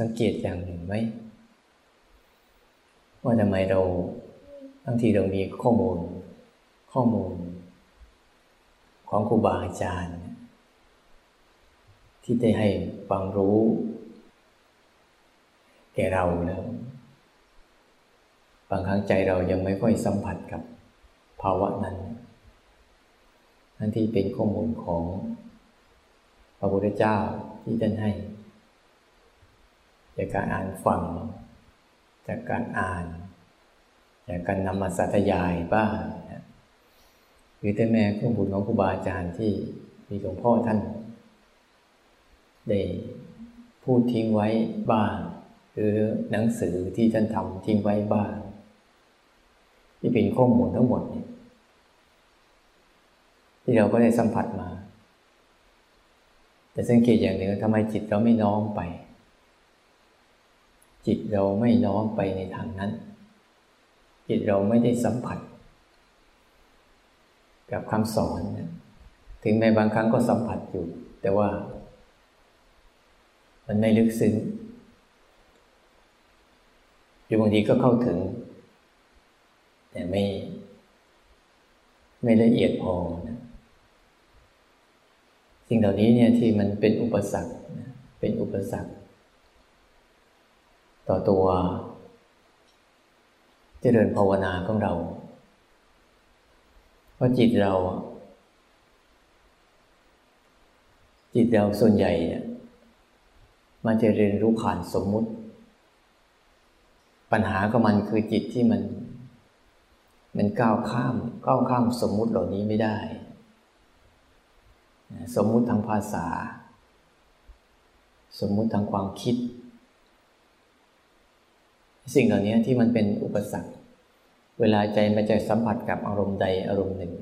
สังเกตอย่างหนึ่งไหมว่าทำไมเราบางทีเรามีข้อมูล ข้อมูล ของครูบาอาจารย์ ที่ได้ให้ความรู้ แก่เราแล้วบางครั้งใจเรายังไม่ค่อยสัมผัสกับภาวะนั้นนั่นที่เป็นข้อมูลของพระพุทธเจ้าที่ท่านให้ จากการอ่านฟัง จากการอ่าน จากการนำมาสาธยายบ้างหรือแต่แม่ข้อมูลของครูบาอาจารย์ที่มีหลวงพ่อท่าน ได้พูดทิ้งไว้บ้าง หรือหนังสือที่ท่านทำทิ้งไว้บ้าง ที่เป็นข้อมูลทั้งหมดที่เราก็ได้สัมผัสมา แต่สังเกตอย่างหนึ่งทำไมจิตเราไม่น้อมไป จิตเราไม่น้อมไปในทางนั้น จิตเราไม่ได้สัมผัส กับคำสอนถึงแม้บางครั้งก็สัมผัสอยู่ แต่ว่า มันไม่ลึกซึ้งอยู่บางทีก็เข้าถึง แต่ไม่ ไม่ละเอียดพอนะสิ่งเหล่านี้เนี่ยที่มันเป็นอุปสรรคเป็นอุปสรรค ต่อตัวเจริญภาวนาของเราเพราะจิตเรา จิตเราส่วนใหญ่เนี่ยมันจะเรียนรู้ผ่านสมมุติ ปัญหาก็มันคือจิตที่มัน มันก้าวข้ามก้าวข้ามสมมุติเหล่านี้ไม่ได้ สมมุติทางภาษา สมมุติทางความคิด สิ่งเหล่านี้ที่มันเป็นอุปสรรค เวลาใจมันจะสัมผัสกับอารมณ์ใดอารมณ์หนึ่ง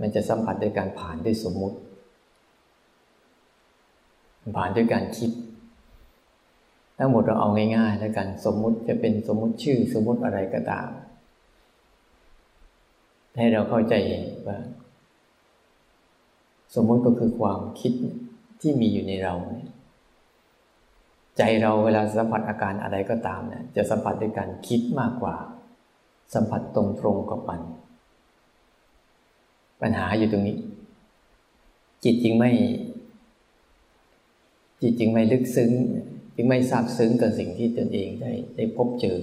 มันจะสัมผัสด้วยการผ่านด้วยสมมุติ ผ่านด้วยการคิด ทั้งหมดเราเอาง่ายๆแล้วกันสมมุติจะเป็นสมมุติชื่อสมมุติอะไรก็ตาม ให้เราเข้าใจว่า สมมติก็คือความคิดที่มีอยู่ในเราเนี่ย ใจเราเวลาสัมผัสอาการอะไรก็ตามเนี่ยจะสัมผัสด้วยการคิดมากกว่า สัมผัสตรงตรงกับมัน ปัญหาอยู่ตรงนี้ จิตจริงไม่ จิตจริงไม่ลึกซึ้งจึงไม่ทราบซึ้งกับสิ่งที่ตนเองได้ได้พบเจอ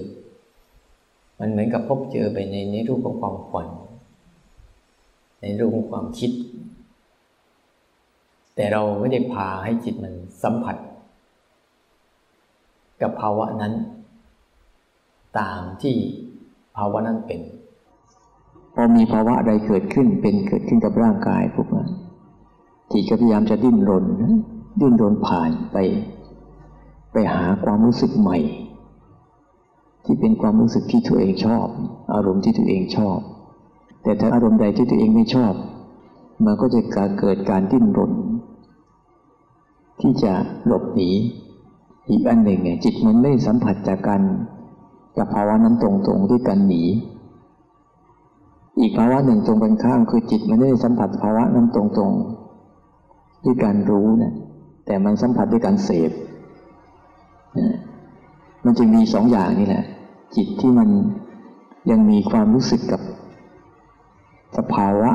มันเหมือนกับพบเจอไปในในรูปของความฝัน ในรูปของความคิด แต่เราไม่ได้พาให้จิตมันสัมผัส กับภาวะนั้น ตามที่ภาวะนั้นเป็น พอมีภาวะใดเกิดขึ้นเป็นเกิดขึ้นกับร่างกายพวกนั้นจิตก็พยายามจะดิ้นรนดิ้นรนผ่านไป ไปหาความรู้สึกใหม่ ที่เป็นความรู้สึกที่ตัวเองชอบ อารมณ์ที่ตัวเองชอบ แต่ถ้าอารมณ์ใดที่ตัวเองไม่ชอบ มันก็จะเกิดการดิ้นรน ที่จะหลบหนี อีกอันหนึ่งเนี่ยจิตมันไม่สัมผัสจากการกับภาวะนั้นตรงๆด้วยการหนี อีกภาวะหนึ่งตรงกันข้ามคือจิตมันไม่ได้สัมผัสภาวะนั้นตรงๆด้วยการรู้นะแต่มันสัมผัสด้วยการเสพมันจึงมีสองอย่างนี่แหละ จิตที่มันยังมีความรู้สึกกับสภาวะ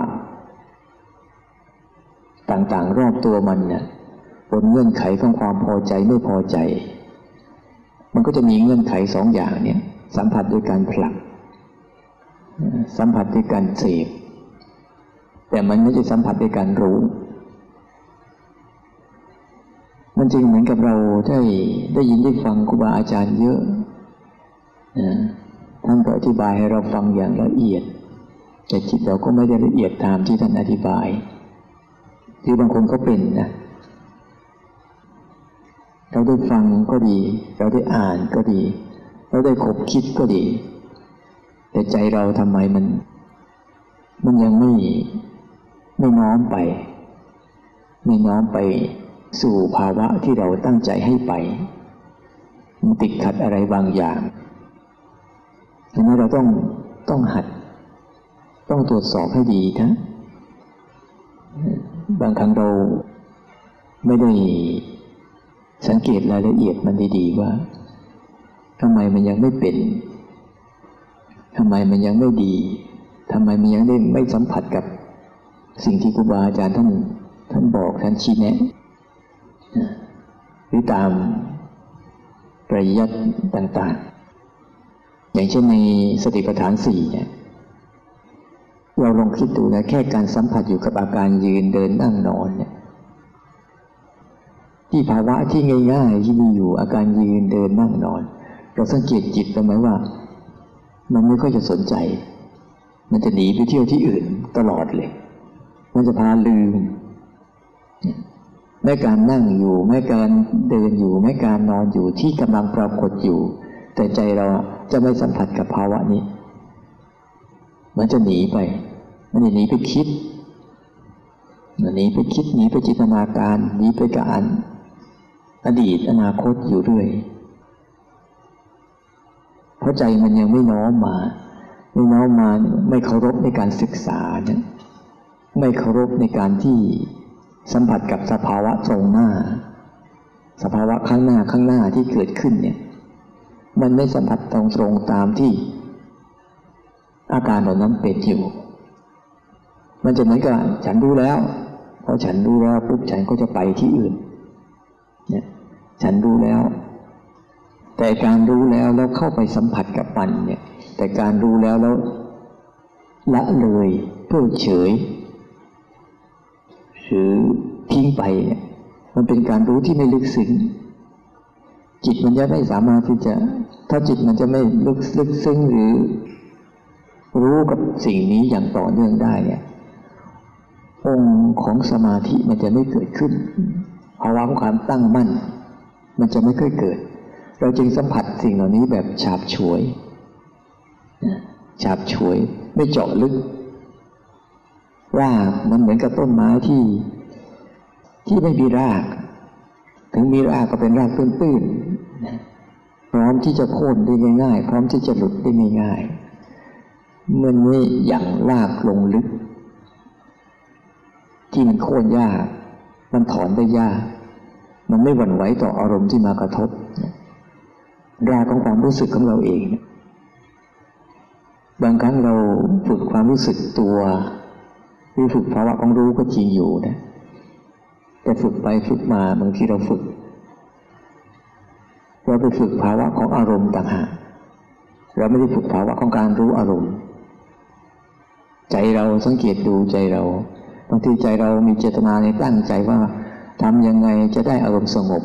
ต่างๆ รอบตัวมันเนี่ย บนเงื่อนไขของความพอใจไม่พอใจ มันก็จะมีเงื่อนไขสองอย่างเนี่ย สัมผัสด้วยการผลัก สัมผัสด้วยการเสพแต่มันไม่ใช่สัมผัสด้วยการรู้ มันจึงเหมือนกับเราได้ได้ยินได้ฟังครูบาอาจารย์เยอะท่านก็อธิบายให้เราฟังอย่างละเอียด แต่จิตเราก็ไม่ได้ละเอียดตามที่ท่านอธิบายคือบางคนก็เป็นนะ เราได้ฟังก็ดี เราได้อ่านก็ดี เราได้คบคิดก็ดี แต่ใจเราทำไมมัน มันยังไม่ไม่น้อมไปไม่น้อมไปสู่ภาวะที่เราตั้งใจให้ไปมันติดขัดอะไรบางอย่างดังนั้นเราต้องต้องหัด ต้องตรวจสอบให้ดีนะบางครั้งเราไม่ได้ สังเกตรายละเอียดมันดีๆว่าทำไมมันยังไม่เป็นทำไมมันยังไม่ดีทำไมมันยังได้ไม่สัมผัสกับสิ่งที่ครูบาอาจารย์ท่านท่านบอกท่านชี้แนะหรือตามปริยัติต่าง ๆ อย่างเช่นในสติปัฏฐานสี่เนี่ยเราลองคิดดูนะแค่การสัมผัสอยู่กับอาการยืนเดินนั่งนอนเนี่ย ที่ภาวะที่ง่าย ๆ ที่มีอยู่อาการยืนเดินนั่งนอน เราสังเกตจิตไหมว่า มันไม่ค่อยจะสนใจ มันจะหนีไปเที่ยวที่อื่นตลอดเลย มันจะพาลืมแม้การนั่งอยู่แม้การเดินอยู่แม้การนอนอยู่ที่กำลังปรากฏอยู่ แต่ใจเราจะไม่สัมผัสกับภาวะนี้ มันจะหนีไป มันจะหนีไปคิดหนีไปคิดหนีไปจินตนาการหนีไปกับอัน อดีตอนาคตอยู่เรื่อยเพราะใจมันยังไม่น้อมมา ไม่น้อมมาไม่เคารพในการศึกษาเนี่ยไม่เคารพในการที่สัมผัสกับสภาวะตรงหน้า สภาวะข้างหน้าข้างหน้าที่เกิดขึ้นเนี่ย มันไม่สัมผัสตรงตรงตามที่ อาการเหล่านั้นเป็นอยู่ มันจะเหมือนกับฉันรู้แล้วพอฉันรู้แล้วปุ๊บฉันก็จะไปที่อื่น เนี่ย ฉันรู้แล้ว แต่การรู้แล้วแล้วเข้าไปสัมผัสกับมันเนี่ย แต่การรู้แล้วแล้วละเลยเพิกเฉย หรือทิ้งไปเนี่ยมันเป็นการรู้ที่ไม่ลึกซึ้งจิตมันจะไม่สามารถที่จะ ถ้าจิตมันจะไม่ลึกลึกซึ้งหรือ รู้กับสิ่งนี้อย่างต่อเนื่องได้เนี่ย องค์ของสมาธิมันจะไม่เกิดขึ้นภาวะของความตั้งมั่น มันจะไม่ค่อยเกิด เราจึงสัมผัสสิ่งเหล่านี้แบบฉาบฉวยฉาบฉวยไม่เจาะลึกรากมันเหมือนกับต้นไม้ที่ ที่ไม่มีราก ถึงมีรากก็เป็นรากตื้นๆพร้อมที่จะโค่นได้ง่ายๆ พร้อมที่จะหลุดได้ง่ายๆมันไม่อย่างรากลงลึก ที่มันโค่นยาก มันถอนได้ยาก มันไม่หวั่นไหวต่ออารมณ์ที่มากระทบรากของความรู้สึกของเราเอง บางครั้งเราฝึกความรู้สึกตัวคือฝึกภาวะของรู้ก็จริงอยู่นะ แต่ฝึกไปฝึกมาบางทีเราฝึกเราไปฝึกภาวะของอารมณ์ต่างหากเราไม่ได้ฝึกภาวะของการรู้อารมณ์ ใจเราสังเกตดูใจเราบางทีใจเรามีเจตนาในตั้งใจว่า ทำยังไงจะได้อารมณ์สงบ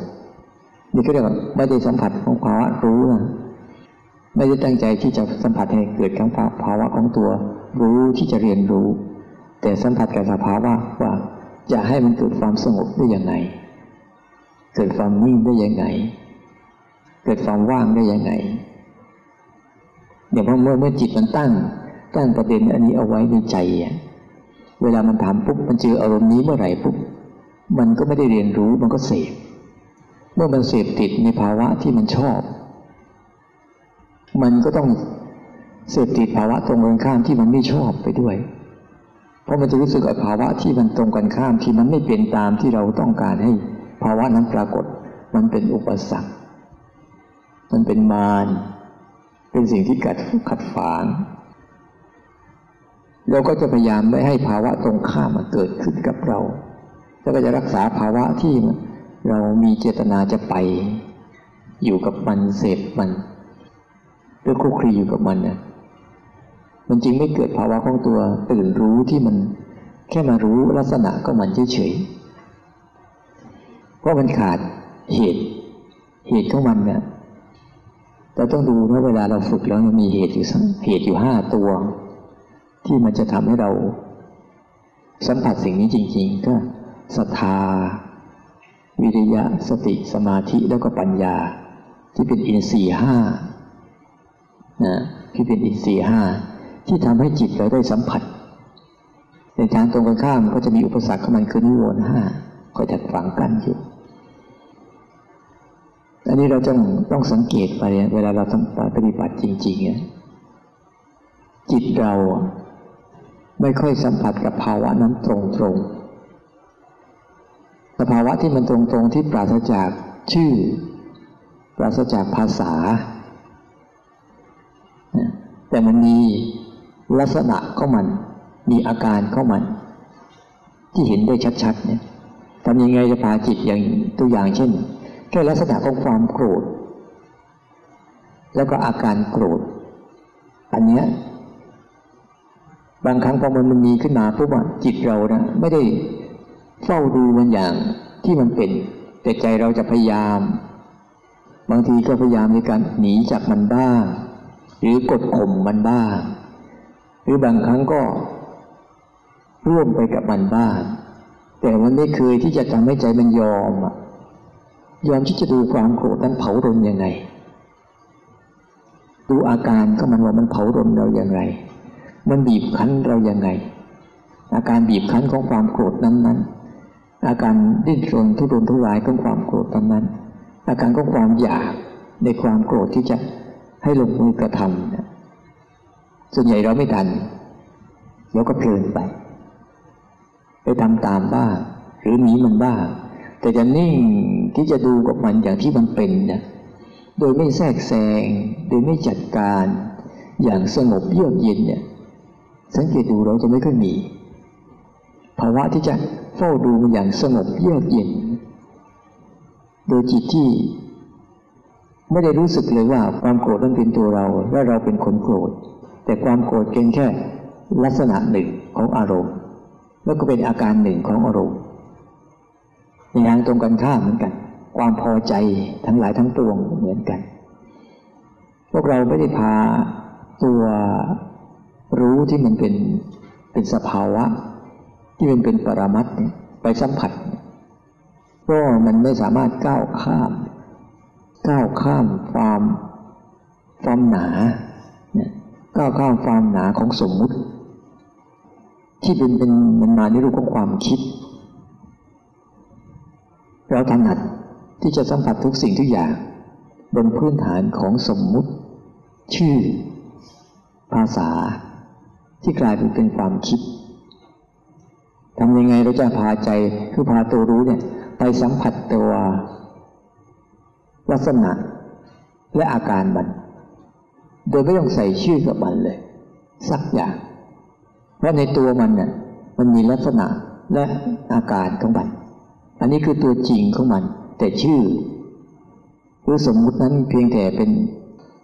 นี่ก็เรียกว่าไม่ได้สัมผัสของภาวะรู้นะไม่ได้ตั้งใจที่จะสัมผัสให้เกิดของภาวะของตัว รู้ที่จะเรียนรู้ แต่สัมผัสกับสภาวะว่าจะให้มันเกิดความสงบได้ยังไง เกิดความนิ่งได้ยังไง เกิดความว่างได้ยังไงเดี๋ยวเมื่อเมื่อจิตมันตั้ง ตั้งประเด็นอันนี้เอาไว้ในใจเวลามันถามปุ๊บมันเจออารมณ์นี้เมื่อไหร่ปุ๊บ มันก็ไม่ได้เรียนรู้มันก็เสพ เมื่อมันเสพติดในภาวะที่มันชอบ มันก็ต้องเสพติดภาวะตรงกันข้ามที่มันไม่ชอบไปด้วย เพราะมันจะรู้สึกกับภาวะที่มันตรงกันข้ามที่มันไม่เป็นตามที่เราต้องการให้ภาวะนั้นปรากฏ มันเป็นอุปสรรค มันเป็นมาร เป็นสิ่งที่กัดขัดฝางเราก็จะพยายามไม่ให้ภาวะตรงข้ามมาเกิดขึ้นกับเรา แล้วก็จะรักษาภาวะที่เรามีเจตนาจะไป อยู่กับมันเสพมันเพื่อคุกคีอยู่กับมันนะมันจึงไม่เกิดภาวะของตัวตื่นรู้ที่มันแค่มารู้ลักษณะก็มันเฉยๆเพราะมันขาดเหตุ เหตุของมันเนี่ยเราต้องดูว่าเวลาเราฝึกแล้วมันมีเหตุอยู่เหตุอยู่ห้าตัว ที่มันจะทำให้เราสัมผัสสิ่งนี้จริง ๆ ก็ ศรัทธา วิริยะสติสมาธิแล้วก็ปัญญา ที่เป็นอินทรีย์ห้านะที่เป็นอินทรีย์ห้าที่ทำให้จิตเราได้สัมผัสในทางตรงกันข้ามก็จะมีอุปสรรคเข้ามันคือนิวรณ์ห้าคอยถัดฝังกันอยู่อันนี้เราต้องต้องสังเกตไปเวลาเราทำปฏิบัติจริงๆเนี่ยจิตเราไม่ค่อยสัมผัสกับภาวะนั้นตรงๆ สภาวะที่มันตรงๆที่ปราศจากชื่อ ปราศจากภาษา แต่มันมีลักษณะของมัน มีอาการของมัน ที่เห็นได้ชัดๆเนี่ยทำยังไงจะพาจิตอย่างตัวอย่างเช่นแค่ลักษณะของความโกรธ แล้วก็อาการโกรธ อันเนี้ยบางครั้งพอมันมันมีขึ้นมาปุ๊บอะจิตเรานะไม่ได้ เฝ้าดูมันอย่างที่มันเป็น แต่ใจเราจะพยายาม บางทีก็พยายามในการหนีจากมันบ้าง หรือกดข่มมันบ้าง หรือบางครั้งก็ ร่วมไปกับมันบ้าง แต่มันไม่เคยที่จะทำให้ใจมันยอมอะยอมที่จะดูความโกรธนั้นเผารนยังไง ดูอาการก็มันว่ามันเผารนเราอย่างไร มันบีบคั้นเราอย่างไง อาการบีบคั้นของความโกรธนั้นนั้น อาการดิ้นรนทุรนทุรายของความโกรธนั้นนั้น อาการของความอยากในความโกรธที่จะให้ลงมือกระทำส่วนใหญ่เราไม่ทันเราก็เพลินไป ไปทำตามบ้างหรือหนีมันบ้างแต่จะนิ่งที่จะดูกับมันอย่างที่มันเป็นนะโดยไม่แทรกแซงโดยไม่จัดการ อย่างสงบเยือกเย็นเนี่ยสังเกตดูเราจะไม่ค่อยมีภาวะที่จะ เฝ้าดูมันอย่างสงบเยือกเย็น โดยจิตที่ไม่ได้รู้สึกเลยว่าความโกรธนั้นเป็นตัวเราและเราเป็นคนโกรธ แต่ความโกรธเพียงแค่ลักษณะหนึ่งของอารมณ์ แล้วก็เป็นอาการหนึ่งของอารมณ์ในทางตรงกันข้ามเหมือนกัน ความพอใจทั้งหลายทั้งปวงเหมือนกัน พวกเราไม่ได้พาตัวรู้ที่มันเป็นเป็นสภาวะ ที่มันเป็นปรมัตเนี่ยไปสัมผัส ก็มันไม่สามารถก้าวข้าม ก้าวข้ามความความหนาเนี่ยก้าวข้ามความหนาของสมมุติ ที่เป็นเป็นมันมาในรูปของความคิด เราถนัดที่จะสัมผัสทุกสิ่งทุกอย่าง บนพื้นฐานของสมมุติ ชื่อ ภาษา ที่กลายเป็นเป็นความคิด ทำยังไงเราจะพาใจคือพาตัวรู้เนี่ย ไปสัมผัสตัวลักษณะและอาการมัน โดยไม่ต้องใส่ชื่อกับมันเลย สักอย่าง เพราะในตัวมันเนี่ยมันมีลักษณะและอาการของมัน อันนี้คือตัวจริงของมัน แต่ชื่อหรือสมมุตินั้นเพียงแต่เป็น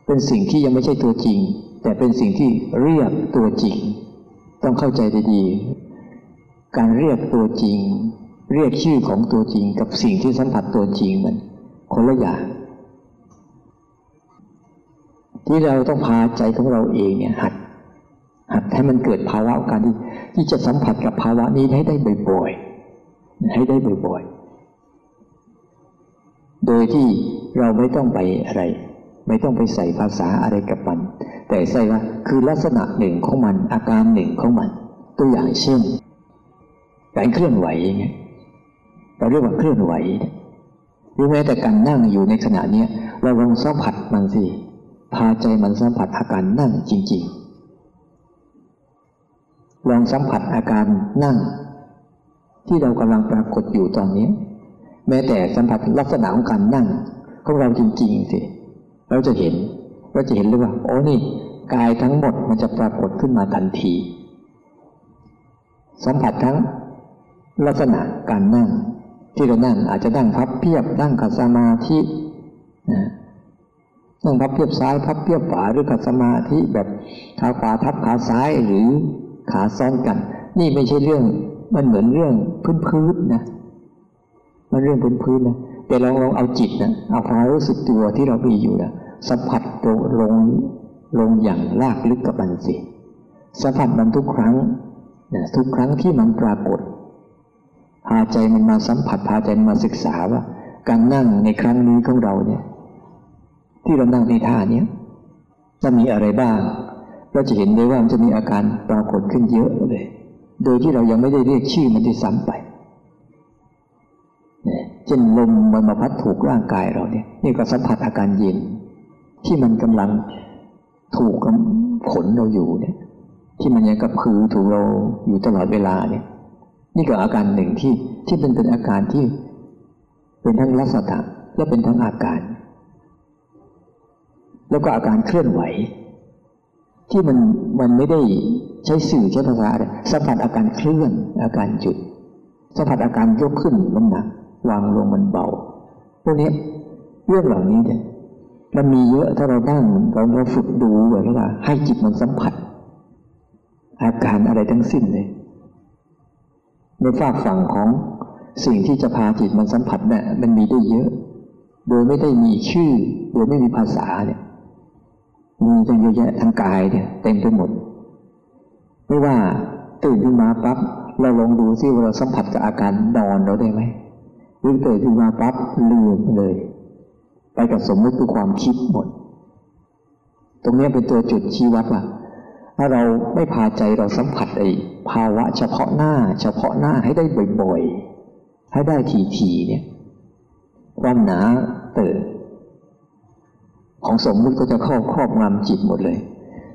เป็นสิ่งที่ยังไม่ใช่ตัวจริง แต่เป็นสิ่งที่เรียกตัวจริง ต้องเข้าใจดีๆ การเรียกตัวจริง เรียกชื่อของตัวจริงกับสิ่งที่สัมผัสตัวจริงมันคนละอย่างที่เราต้องพาใจของเราเองเนี่ยหัดหัดให้มันเกิดภาวะการที่ที่จะสัมผัสกับภาวะนี้ให้ได้บ่อยๆให้ได้บ่อยๆ โดยที่เราไม่ต้องไปอะไร ไม่ต้องไปใส่ภาษาอะไรกับมัน แต่ใช่ว่าคือลักษณะหนึ่งของมันอาการหนึ่งของมัน ตัวอย่างเช่น การเคลื่อนไหวอย่างเงี้ยเราเรียกว่าเคลื่อนไหวหรือแม้แต่การนั่งอยู่ในขณะเนี้ยเราลองสัมผัสมันสิพาใจมันสัมผัสอาการนั่งจริง ๆ ลองสัมผัสอาการนั่ง ที่เรากำลังปรากฏอยู่ตอนนี้ แม้แต่สัมผัสลักษณะของการนั่งของเราจริง ๆ สิ เราจะเห็นก็จะเห็นเลยว่าโอ้นี่กายทั้งหมดมันจะปรากฏขึ้นมาทันที สัมผัสทั้ง ลักษณะการนั่ง ที่เรานั่งอาจจะนั่งพับเพียบนั่งขัดสมาธินะนั่งพับเพียบซ้ายพับเพียบขวาหรือขัดสมาธิแบบขาขวาทับขาซ้ายหรือขาซ้อนกัน นี่ไม่ใช่เรื่องมันเหมือนเรื่องพื้นๆนนะมันเรื่องพื้นๆนะแต่ลองลองเอาจิตนะเอาความรู้สึกตัวที่เรามีอยู่นะสัมผัสลงลงลงอย่างลากลึกกับมันสิสัมผัสมันทุกครั้งนะทุกครั้งที่มันปรากฏ พาใจมันมาสัมผัส พาใจมันมาศึกษาว่า การนั่งในครั้งนี้ของเราเนี่ย ที่เรานั่งในท่านี้จะมีอะไรบ้างเราจะเห็นได้ว่ามันจะมีอาการปรากฏขึ้นเยอะเลย โดยที่เรายังไม่ได้เรียกชื่อมันที่ซ้ำไปเช่นลมมันมาพัดถูกร่างกายเราเนี่ย นี่ก็สัมผัสอาการเย็น ที่มันกำลังถูกขนเราอยู่เนี่ย ที่มันยังกระพือถูกเราอยู่ตลอดเวลาเนี่ย นี่ก็อาการหนึ่งที่ที่เป็นเป็นอาการที่เป็นทั้งลักษณะและเป็นทั้งอาการ แล้วก็อาการเคลื่อนไหว ที่มันมันไม่ได้ใช้สื่อใช้ภาษาสัมผัสอาการเคลื่อน อาการหยุดสัมผัสอาการยกขึ้นมันหนักวางลงมันเบาพวกนี้เรื่องเหล่านี้เนี่ยมันมีเยอะถ้าเรานั่งเราเราฝึกดูแบบว่าให้จิตมันสัมผัส อาการอะไรทั้งสิ้นเลย ในฝากฝั่งของสิ่งที่จะพาจิตมันสัมผัสเนี่ยมันมีได้เยอะ โดยไม่ได้มีชื่อ โดยไม่มีภาษาเนี่ยมีตั้งเยอะแยะทางกายเนี่ยเต็มไปหมด ไม่ว่าตื่นขึ้นมาปั๊บเราลองดูซิว่าเราสัมผัสกับอาการนอนเราได้ไหมหรือตื่นขึ้นมาปั๊บลืมเลย ไปกับสมมติคือความคิดหมด ตรงนี้เป็นตัวจุดชี้วัดว่าถ้าเราไม่พาใจเราสัมผัสไอ้ ภาวะเฉพาะหน้า เฉพาะหน้าให้ได้บ่อยๆ ให้ได้ทีๆเนี่ยความหนาเติดของสมมุติก็จะเข้าครอบงำจิตหมดเลย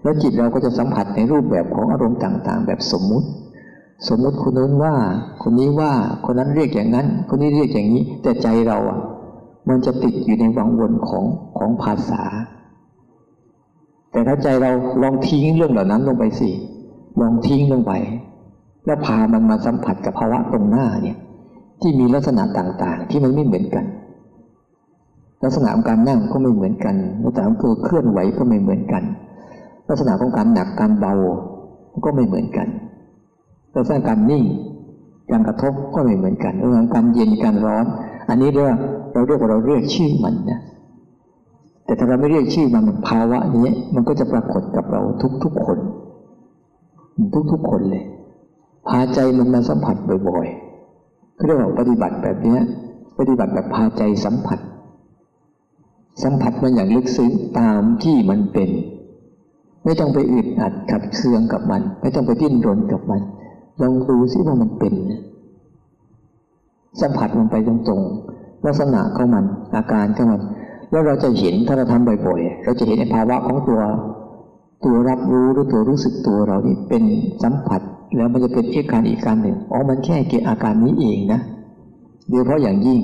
แล้วจิตเราก็จะสัมผัสในรูปแบบของอารมณ์ต่าง ๆ แบบสมมุติ สมมุติคนนั้นว่า คนนี้ว่าคนนั้นเรียกอย่างนั้น คนนี้เรียกอย่างนี้ แต่ใจเราอะ มันจะติดอยู่ในวังวนของของภาษา แต่ถ้าใจเราลองทิ้งเรื่องเหล่านั้นลงไปสิ ลองทิ้งลงไป แล้วพามันมาสัมผัสกับภาวะตรงหน้าเนี่ย ที่มีลักษณะต่างๆ ที่มันไม่เหมือนกัน ลักษณะของการนั่งก็ไม่เหมือนกันลักษณะของการเคลื่อนไหวก็ไม่เหมือนกัน ลักษณะของการหนักการเบาก็ไม่เหมือนกันลักษณะการนิ่งการกระทบก็ไม่เหมือนกันลักษณะการเย็นการร้อน อันนี้เรียกเราเรียกว่าเราเรียกชื่อมันนะแต่ถ้าเราไม่เรียกชื่อมันภาวะนี้มันก็จะปรากฏกับเราทุกๆคน ทุกๆคนเลย พาใจมันมาสัมผัสบ่อยๆก็เรียกว่าปฏิบัติแบบนี้ปฏิบัติแบบพาใจสัมผัส สัมผัสมันอย่างลึกซึ้งตามที่มันเป็น ไม่ต้องไปอึดอัดขัดเคืองกับมัน ไม่ต้องไปดิ้นรนกับมัน ลองดูซิว่ามันเป็นสัมผัสมันไปตรงๆลักษณะของมันอาการของมัน แล้วเราจะเห็นถ้าเราทำบ่อยๆ เราจะเห็นในภาวะของตัว ตัวรับรู้หรือตัวรู้สึกตัวเรานี่เป็นสัมผัส แล้วมันจะเป็นเอกการอีกการหนึ่งอ๋อมันแค่เกี่ยวอาการนี้เองนะโดยเพราะอย่างยิ่ง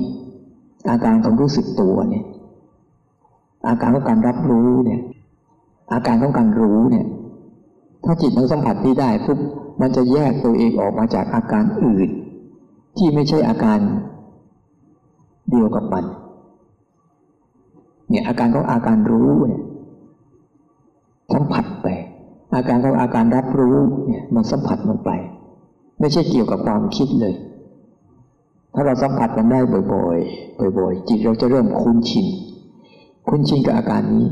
อาการของรู้สึกตัวเนี่ย อาการของการรับรู้เนี่ย อาการของการรู้เนี่ย ถ้าจิตมันสัมผัสที่ได้ปุ๊บมันจะแยกตัวเองออกมาจากอาการอื่น ที่ไม่ใช่อาการเดียวกับมันเนี่ยอาการของอาการรู้เนี่ย สัมผัสไป อาการของอาการรับรู้เนี่ยมันสัมผัสมันไป ไม่ใช่เกี่ยวกับความคิดเลย ถ้าเราสัมผัสมันได้บ่อยๆบ่อยๆจิตเราจะเริ่มคุ้นชินคุ้นชินกับอาการนี้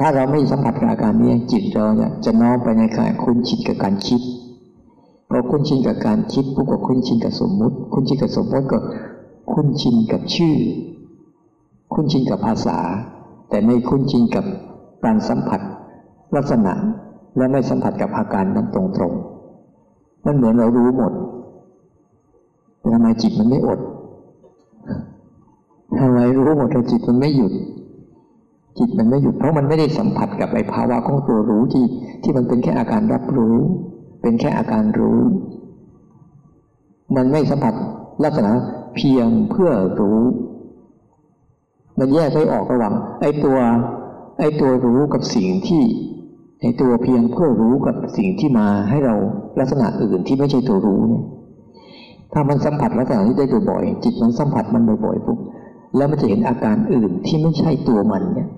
ถ้าเราไม่สัมผัสกับอาการนี้ จิตเราเนี่ยจะน้อมไปในการคุ้นชินกับการคิดพอคุ้นชินกับการคิดปุ๊บก็คุ้นชินกับสมมุติ คุ้นชินกับสมมติก็คุ้นชินกับชื่อ คุ้นชินกับภาษา แต่ไม่คุ้นชินกับการสัมผัส ลักษณะและไม่สัมผัสกับอาการนั้นตรงๆมันเหมือนเรารู้หมดแต่ทำไมจิตมันไม่อดทำไมรู้หมดแต่จิตมันไม่หยุด จิตมันไม่หยุดเพราะมันไม่ได้สัมผัสกับไอ้ภาวะของตัวรู้ที่ ที่มันเป็นแค่อาการรับรู้ เป็นแค่อาการรู้ มันไม่สัมผัสลักษณะเพียงเพื่อรู้ มันแยกไม่ออกระหว่างไอ้ตัวไอ้ตัวรู้กับสิ่งที่ ไอ้ตัวเพียงเพื่อรู้กับสิ่งที่มาให้เราลักษณะอื่นที่ไม่ใช่ตัวรู้เนี่ยถ้ามันสัมผัสลักษณะนี้ได้บ่อยๆจิตมันสัมผัสมันบ่อยๆปุ๊บแล้วมันจะเห็นอาการอื่นที่ไม่ใช่ตัวมันเนี่ย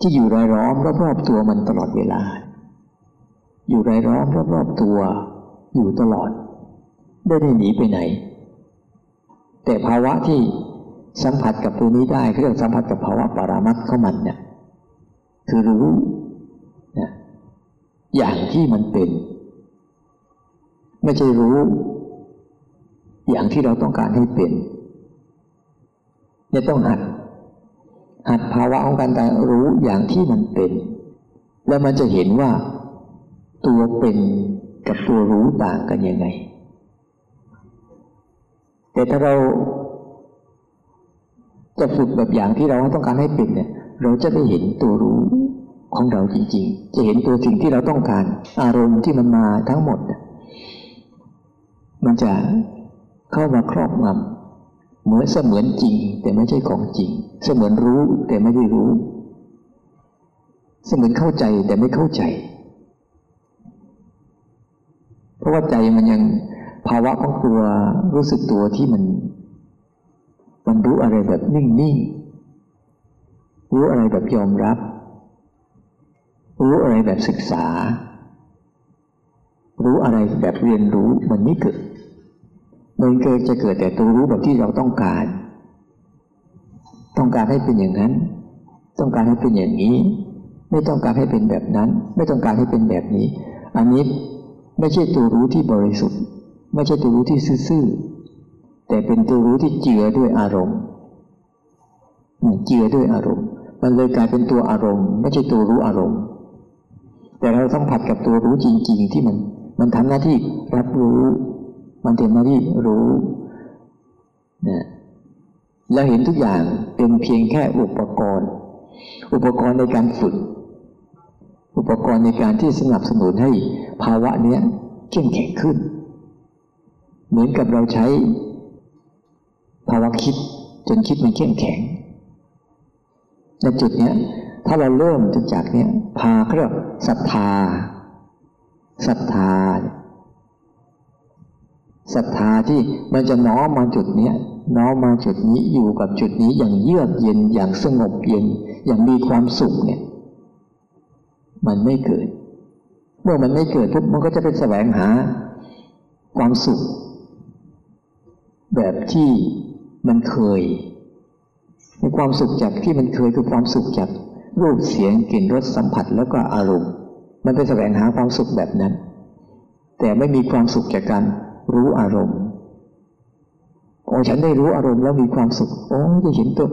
ที่อยู่รายล้อมรอบๆตัวมันตลอดเวลา อยู่รายล้อมรอบๆตัว อยู่ตลอดไม่ได้หนีไปไหน แต่ภาวะที่สัมผัสกับตัวนี้ได้เรียกสัมผัสกับภาวะปรามัดของมันเนี่ยคือรู้ อย่างที่มันเป็น ไม่ใช่รู้ อย่างที่เราต้องการให้เป็นเนี่ยต้องหัด หัดภาวะของการตารู้อย่างที่มันเป็น แล้วมันจะเห็นว่า ตัวเป็นกับตัวรู้ต่างกันยังไง แต่ถ้าเราจะฝึกแบบอย่างที่เราต้องการให้เป็นเนี่ย เราจะได้เห็นตัวรู้ ของเราจริงๆ จะเห็นตัวสิ่งที่เราต้องการ อารมณ์ที่มันมาทั้งหมด มันจะเข้ามาครอบงำเหมือนเสมือนจริง แต่ไม่ใช่ของจริง เสมือนรู้แต่ไม่ได้รู้ เสมือนเข้าใจแต่ไม่เข้าใจ เพราะว่าใจมันยังภาวะของตัวรู้สึกตัวที่มัน มันรู้อะไรแบบนิ่งๆ รู้อะไรแบบยอมรับ รู้อะไรแบบศึกษา รู้อะไรแบบเรียนรู้มันไม่เกิดมันเกิดจะเกิดแต่ตัวรู้แบบที่เราต้องการ ต้องการให้เป็นอย่างนั้น ต้องการให้เป็นอย่างนี้ ไม่ต้องการให้เป็นแบบนั้น ไม่ต้องการให้เป็นแบบนี้ อันนี้ไม่ใช่ตัวรู้ที่บริสุทธิ์ ไม่ใช่ตัวรู้ที่ซื่อๆแต่เป็นตัวรู้ที่เจือด้วยอารมณ์เจือด้วยอารมณ์ มันเลยกลายเป็นตัวอารมณ์ ไม่ใช่ตัวรู้อารมณ์ แต่เราต้องผัดกับตัวรู้จริง ๆ ที่มัน มันทำหน้าที่รับรู้ มันทำหน้าที่รู้นะแล้วเห็นทุกอย่างเป็นเพียงแค่อุปกรณ์ อุปกรณ์ในการฝึก อุปกรณ์ในการที่สนับสนุนให้ภาวะเนี้ยเข้มแข็งขึ้น เหมือนกับเราใช้ภาวะคิดจนคิดมันเข้มแข็งในจุดเนี้ย ถ้าเราเริ่มจากเนี้ยพาเขาเรียกศรัทธาศรัทธาศรัทธาที่มันจะน้อมมาจุดเนี้ยน้อมมาจุดนี้อยู่กับจุดนี้อย่างเยือกเย็นอย่างสงบเย็น อย่างมีความสุขเนี่ย มันไม่เกิด เมื่อมันไม่เกิดปุ๊บมันก็จะไปแสวงหา ความสุข แบบที่มันเคยในความสุขจากที่มันเคยคือความสุขจาก รูปเสียงกลิ่นรสสัมผัสแล้วก็อารมณ์ มันไปแสวงหาความสุขแบบนั้น แต่ไม่มีความสุขจากการรู้อารมณ์ โอ้ฉันได้รู้อารมณ์แล้วมีความสุข โอ้จะเห็นตัว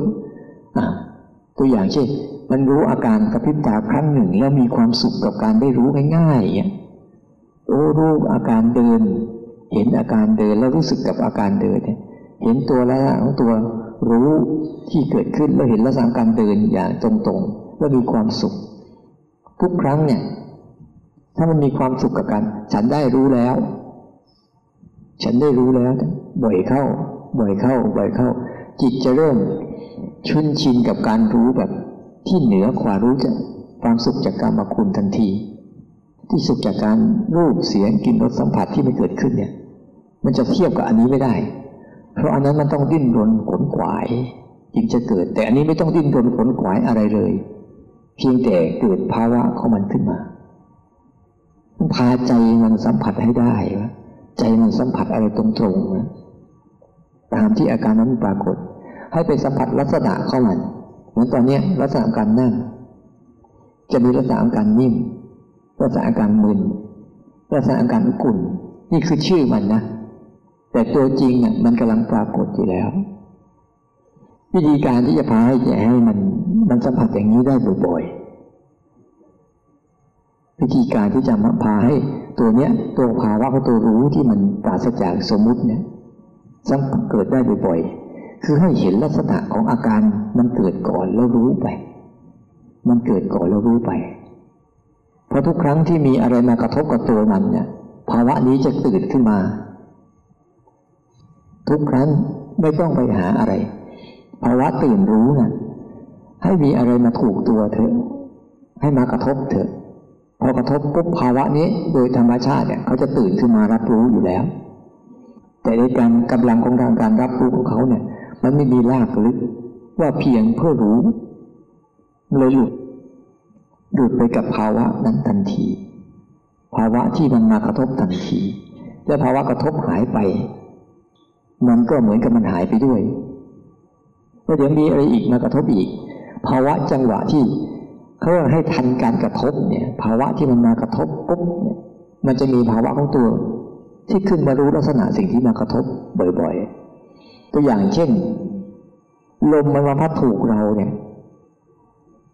ตัวอย่างเช่นมันรู้อาการกระพริบตาครั้งหนึ่ง แล้วมีความสุขกับการได้รู้ง่ายๆอย่างโอ้รู้อาการเดิน เห็นอาการเดินแล้วรู้สึกกับอาการเดินเห็นตัวละของตัวรู้ที่เกิดขึ้นแล้วเห็นลักษณะการเดินอย่างตรงๆ แล้วมีความสุข ทุกครั้งเนี่ย ถ้ามันมีความสุขกับการฉันได้รู้แล้ว ฉันได้รู้แล้ว บ่อยเข้า บ่อยเข้า บ่อยเข้า จิตจะเริ่มชุนชินกับการรู้แบบที่เหนือกว่ารู้จะความสุขจากการมาคุณทันที ที่สุขจากการรูปเสียงกลิ่นรสสัมผัสที่ไมันเกิดขึ้นเนี่ย มันจะเทียบกับอันนี้ไม่ได้ เพราะอันนั้นมันต้องดิ้นรนขนขวายจึงจะเกิด แต่อันนี้ไม่ต้องดิ้นรนขนขวายอะไรเลย เพียงแต่เกิดภาวะของมันขึ้นมาพาใจมันสัมผัสให้ได้ว่าใจมันสัมผัสอะไรตรงๆนะตามที่อาการนั้นปรากฏ ให้ไปสัมผัสลักษณะเข้ามันเหมือนตอนนี้ลักษณะการนั่ง จะมีลักษณะการนิ่มลักษณะการมึนลักษณะการกุ่นนี่คือชื่อมันนะแต่ตัวจริงเนี่ยมันกำลังปรากฏอยู่แล้ว วิธีการที่จะพาให้แก่ให้มันมันสัมผัสอย่างนี้ได้บ่อยๆ วิธีการที่จะมาพาให้ตัวเนี้ยตัวภาวะของตัวรู้ที่มันปราศจากสมมุติเนี่ยสังเกิดได้บ่อยๆ คือให้เห็นลักษณะของอาการมันเกิดก่อนแล้วรู้ไป มันเกิดก่อนแล้วรู้ไป เพราะทุกครั้งที่มีอะไรมากระทบกับตัวมันเนี่ยภาวะนี้จะตื่นขึ้นมา ทุกครั้งไม่ต้องไปหาอะไร ภาวะตื่นรู้นะ่ะให้มีอะไรมาถูกตัวเถอะ ให้มากระทบเถอะ พอกระทบปุ๊บภาวะนี้โดยธรรมชาติเนี่ยเขาจะตื่นขึ้นมารับรู้อยู่แล้ว แต่ในการกำลังของทางการรับรู้ของเขาเนี่ย มันไม่มีรากลึกว่าเพียงเพื่อรู้เลยหลุดหลุดไปกับภาวะนั้นทันที ภาวะที่มันมากระทบทันที และภาวะกระทบหายไป มันก็เหมือนกับมันหายไปด้วย แล้วเดี๋ยวมีอะไรอีกมากระทบอีก ภาวะจังหวะที่เขาให้ทันการกระทบเนี่ยภาวะที่มันมากระทบปุ๊บเนี่ยมันจะมีภาวะของตัว ที่ขึ้นมารู้ลักษณะสิ่งที่มากระทบบ่อยๆ ตัวอย่างเช่น ลมมันมาพัดถูกเราเนี่ย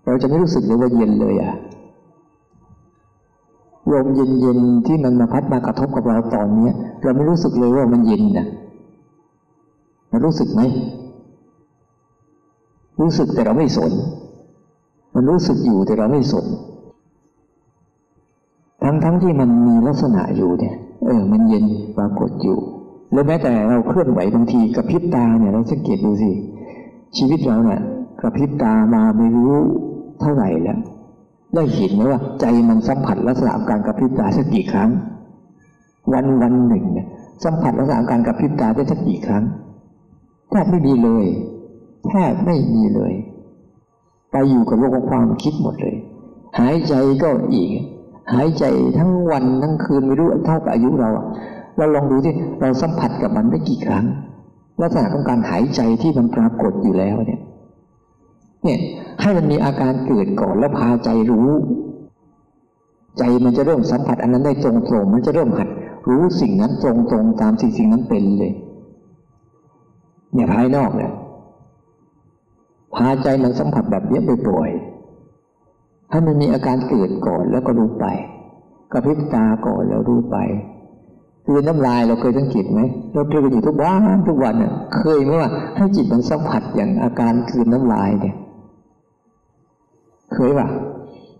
เราจะไม่รู้สึกเลยว่าเย็นเลยอะลมเย็นๆที่มันมาพัดมากระทบกับเราตอนเนี้ย เราไม่รู้สึกเลยว่ามันเย็นนะรู้สึกไหม รู้สึกแต่เราไม่สน มันรู้สึกอยู่แต่เราไม่สน ทั้งๆทที่มันมีลักษณะอยู่เนี่ย เออ มันเย็นปรากฏอยู่ แล้วแม้แต่เราเคลื่อนไหวบางทีกระพริบตาเนี่ยเราสังเกตดูสิ ชีวิตเราเนี่ยกระพริบตามาไม่รู้เท่าไหร่แล้ว ได้เห็นไหมว่า ใจมันสัมผัสลักษณะการกระพริบตาสักกี่ครั้ง วันวันหนึ่งเนี่ยสัมผัสลักษณะการกระพริบตาได้สักกี่ครั้งแทบไม่มีเลย แทบไม่มีเลย ไปอยู่กับโลกของความคิดหมดเลย หายใจก็อีก หายใจทั้งวันทั้งคืนไม่รู้เท่ากับอายุเราเราลองดูที่เราสัมผัสกับมันได้กี่ครั้งลักษณะของการหายใจที่มันปรากฏอยู่แล้วเนี่ยเนี่ยให้มันมีอาการเกิดก่อนแล้วพาใจรู้ ใจมันจะเริ่มสัมผัสอันนั้นได้ตรงๆมันจะเริ่มหัดรู้สิ่งนั้นตรงๆตามสิ่งสิ่งนั้นเป็นเลย เนี่ยภายนอกเนี่ย พาใจมันสัมผัสแบบนี้บ่อยๆให้มันมีอาการเกิดก่อนแล้วก็รู้ไปกระพริบตาก่อนแล้วรู้ไปคือน้ำลายเราเคยสังเกตไหมเราเจอกันอยู่ทุกวันทุกวันเน่ยเคยไหมว่าให้จิตมันสัมผัสอย่างอาการคืนน้ำลายเนี่ย เคยปะ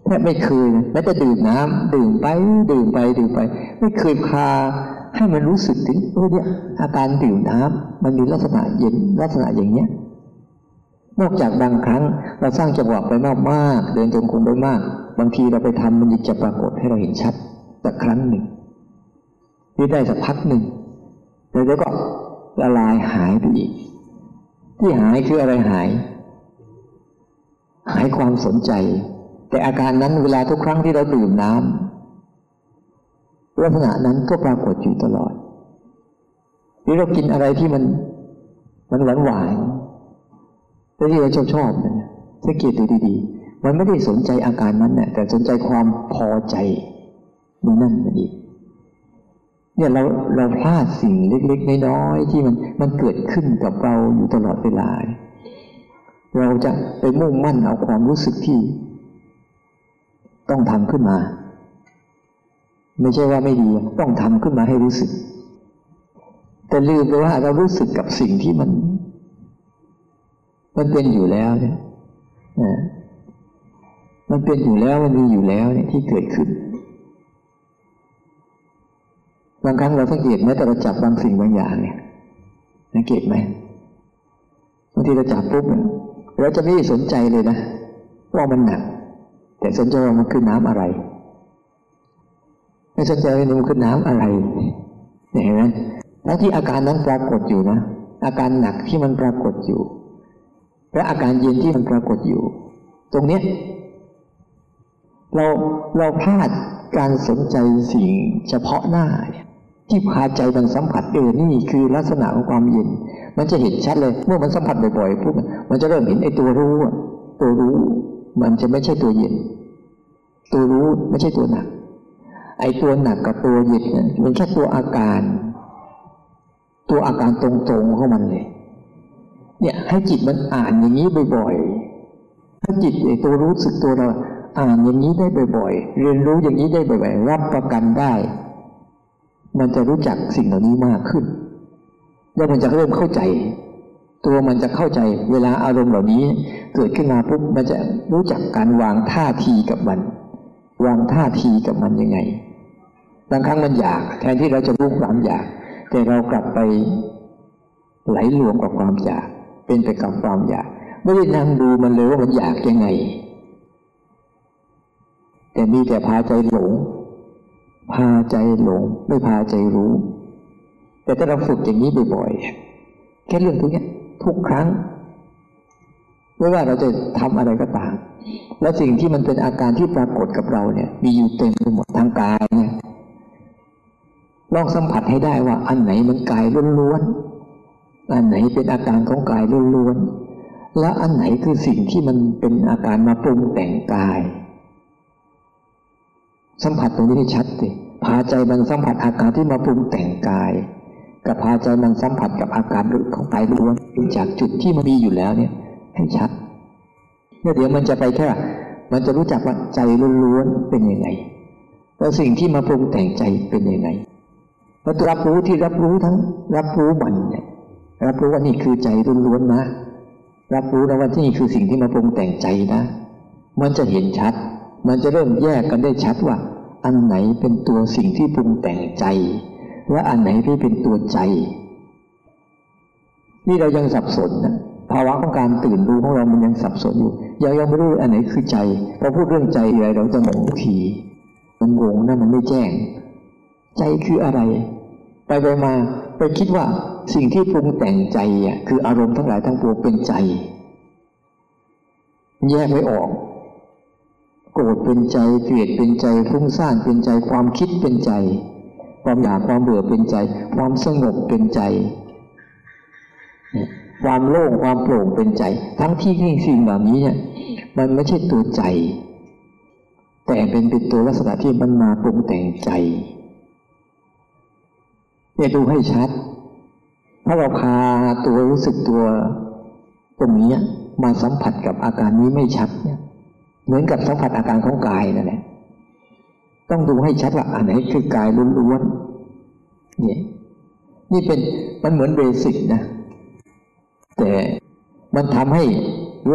แทบไม่เคยแม้แต่ดื่มน้ำดื่มไปดื่มไปดื่มไป ไม่เคยพาให้มันรู้สึกถึงเออเนี่ยอาการดื่มน้ำมันมีลักษณะเย็นลักษณะอย่างเนี้ย นอกจากบางครั้งเราสร้างจังหวะไปมากๆเดินจงกรมไปมาก บางทีเราไปทำมันจะปรากฏให้เราเห็นชัดแต่ครั้งหนึ่งที่ได้สักพักหนึ่งแล้วก็ละลายหายไปอีก ที่หายคืออะไรหาย หายความสนใจ แต่อาการนั้นเวลาทุกครั้งที่เราดื่มน้ำลักษณะนั้นก็ปรากฏอยู่ตลอดหรือเรากินอะไรที่มันมันหวานหวาน แล้วที่เราชอบชอบนะสังเกตดูดีๆ มันไม่ได้สนใจอาการนั้นนะแต่สนใจความพอใจนี่นั่นนั่นเองเนี่ยเราเราพลาดสิ่งเล็กๆน้อยๆที่มันมันเกิดขึ้นกับเราอยู่ตลอดเวลา เราจะไปมุ่งมั่นเอาความรู้สึกที่ ต้องทำขึ้นมา ไม่ใช่ว่าไม่ดีต้องทำขึ้นมาให้รู้สึก แต่ลืมไปว่าเรารู้สึกกับสิ่งที่มัน มันเป็นอยู่แล้วเนี่ยมันเป็นอยู่แล้วมันมีอยู่แล้วเนี่ยที่เกิดขึ้น บางครั้งเราสังเกตไหมแต่เราจับบางสิ่งบางอย่างเนี่ยสังเกตไหมบางทีเราจับปุ๊บเราจะไม่สนใจเลยนะว่ามันหนัก แต่สนใจว่ามันคือน้ำอะไร ไม่สนใจว่ามันคือน้ำอะไรเห็นไหมทั้งที่อาการนั้นปรากฏอยู่นะอาการหนักที่มันปรากฏอยู่ และอาการเย็นที่มันปรากฏอยู่ ตรงเนี้ยเราเราพลาดการสนใจสิ่งเฉพาะหน้าเนี่ยที่พาใจมันสัมผัสเออนี่คือลักษณะของความเย็น มันจะเห็นชัดเลยเมื่อมันสัมผัสบ่อยๆปุ๊บมันจะเริ่มเห็นไอ้ตัวรู้ตัวรู้ มันจะไม่ใช่ตัวเย็น ตัวรู้ไม่ใช่ตัวหนัก ไอ้ตัวหนักกับตัวเย็นเนี่ยมันแค่ตัวอาการ ตัวอาการตรงๆของมันเลย เนี่ยให้จิตมันอ่านอย่างนี้บ่อยๆ ถ้าจิตไอตัวรู้สึกตัวเราอ่านอย่างนี้ได้บ่อยๆ เรียนรู้อย่างนี้ได้บ่อยๆ รับประกันได้ มันจะรู้จักสิ่งเหล่านี้มากขึ้น แล้วมันจะเริ่มเข้าใจ ตัวมันจะเข้าใจเวลาอารมณ์เหล่านี้เกิดขึ้นมาปุ๊บมันจะรู้จักการวางท่าทีกับมัน วางท่าทีกับมันยังไง บางครั้งมันอยาก แทนที่เราจะรู้ความอยาก แต่เรากลับไปไหลรวมกับความอยาก เป็นไปกับความอยาก ไม่ได้นั่งดูมันเลยว่ามันอยากยังไง แต่มีแต่พาใจหลง พาใจหลง ไม่พาใจรู้ แต่ถ้าเราฝึกอย่างนี้บ่อยๆแค่เรื่องทุกนี้ทุกครั้งไม่ว่าเราจะทำอะไรก็ตาม และสิ่งที่มันเป็นอาการที่ปรากฏกับเราเนี่ย มีอยู่เต็มไปหมดทางกายเนี่ยลองสัมผัสให้ได้ว่าอันไหนมันกายล้วนๆ อันไหนเป็นอาการของกายล้วนๆและอันไหนคือสิ่งที่มันเป็นอาการมาปรุงแต่งกาย สัมผัสตรงนี้ให้ชัดสิพาใจมันสัมผัสอาการที่มาปรุงแต่งกาย กับพาใจมันสัมผัสกับอาการของกายล้วนจากจุดที่มันมีอยู่แล้วเนี่ย ให้ชัดเนี่ยเดี๋ยวมันจะไปแค่มันจะรู้จักว่าใจล้วนๆเป็นยังไงแล้วสิ่งที่มาปรุงแต่งใจเป็นยังไงแล้วรับรู้ที่รับรู้ทั้ง รับรู้มันเนี่ย รับรู้ว่านี่คือใจล้วนๆนะ รับรู้นะว่าที่นี่คือสิ่งที่มาปรุงแต่งใจนะ มันจะเห็นชัด มันจะเริ่มแยกกันได้ชัดว่า อันไหนเป็นตัวสิ่งที่ปรุงแต่งใจ และอันไหนที่เป็นตัวใจ นี่เรายังสับสนนะภาวะของการตื่นรู้ของเรามันยังสับสนอยู่ ยังยังไม่รู้อันไหนคือใจพอพูดเรื่องใจอะไรเราจะงงทุกทีมันงงนะมันไม่แจ้ง ใจคืออะไร ไปไปมา ไปคิดว่า สิ่งที่ปรุงแต่งใจอะคืออารมณ์ทั้งหลายทั้งปวงเป็นใจ แยกไม่ออก โกรธเป็นใจเกลียดเป็นใจฟุ้งซ่านเป็นใจความคิดเป็นใจ ความอยากความเบื่อเป็นใจ ความสงบเป็นใจ ความโล่งความโปร่งเป็นใจ ทั้งที่ที่สิ่งเหล่านี้เนี่ยมันไม่ใช่ตัวใจ แต่เป็นเป็นตัวลักษณะที่มันมาปรุงแต่งใจเนี่ยดูให้ชัด ถ้าเราพาตัวรู้สึกตัวตรงนี้มาสัมผัสกับอาการนี้ไม่ชัดเนี่ย เหมือนกับสัมผัสอาการของกายนั่นแหละ ต้องดูให้ชัดว่าอันไหนคือกายล้วนๆเนี่ยนี่เป็นมันเหมือนเบสิกนะ แต่มันทำให้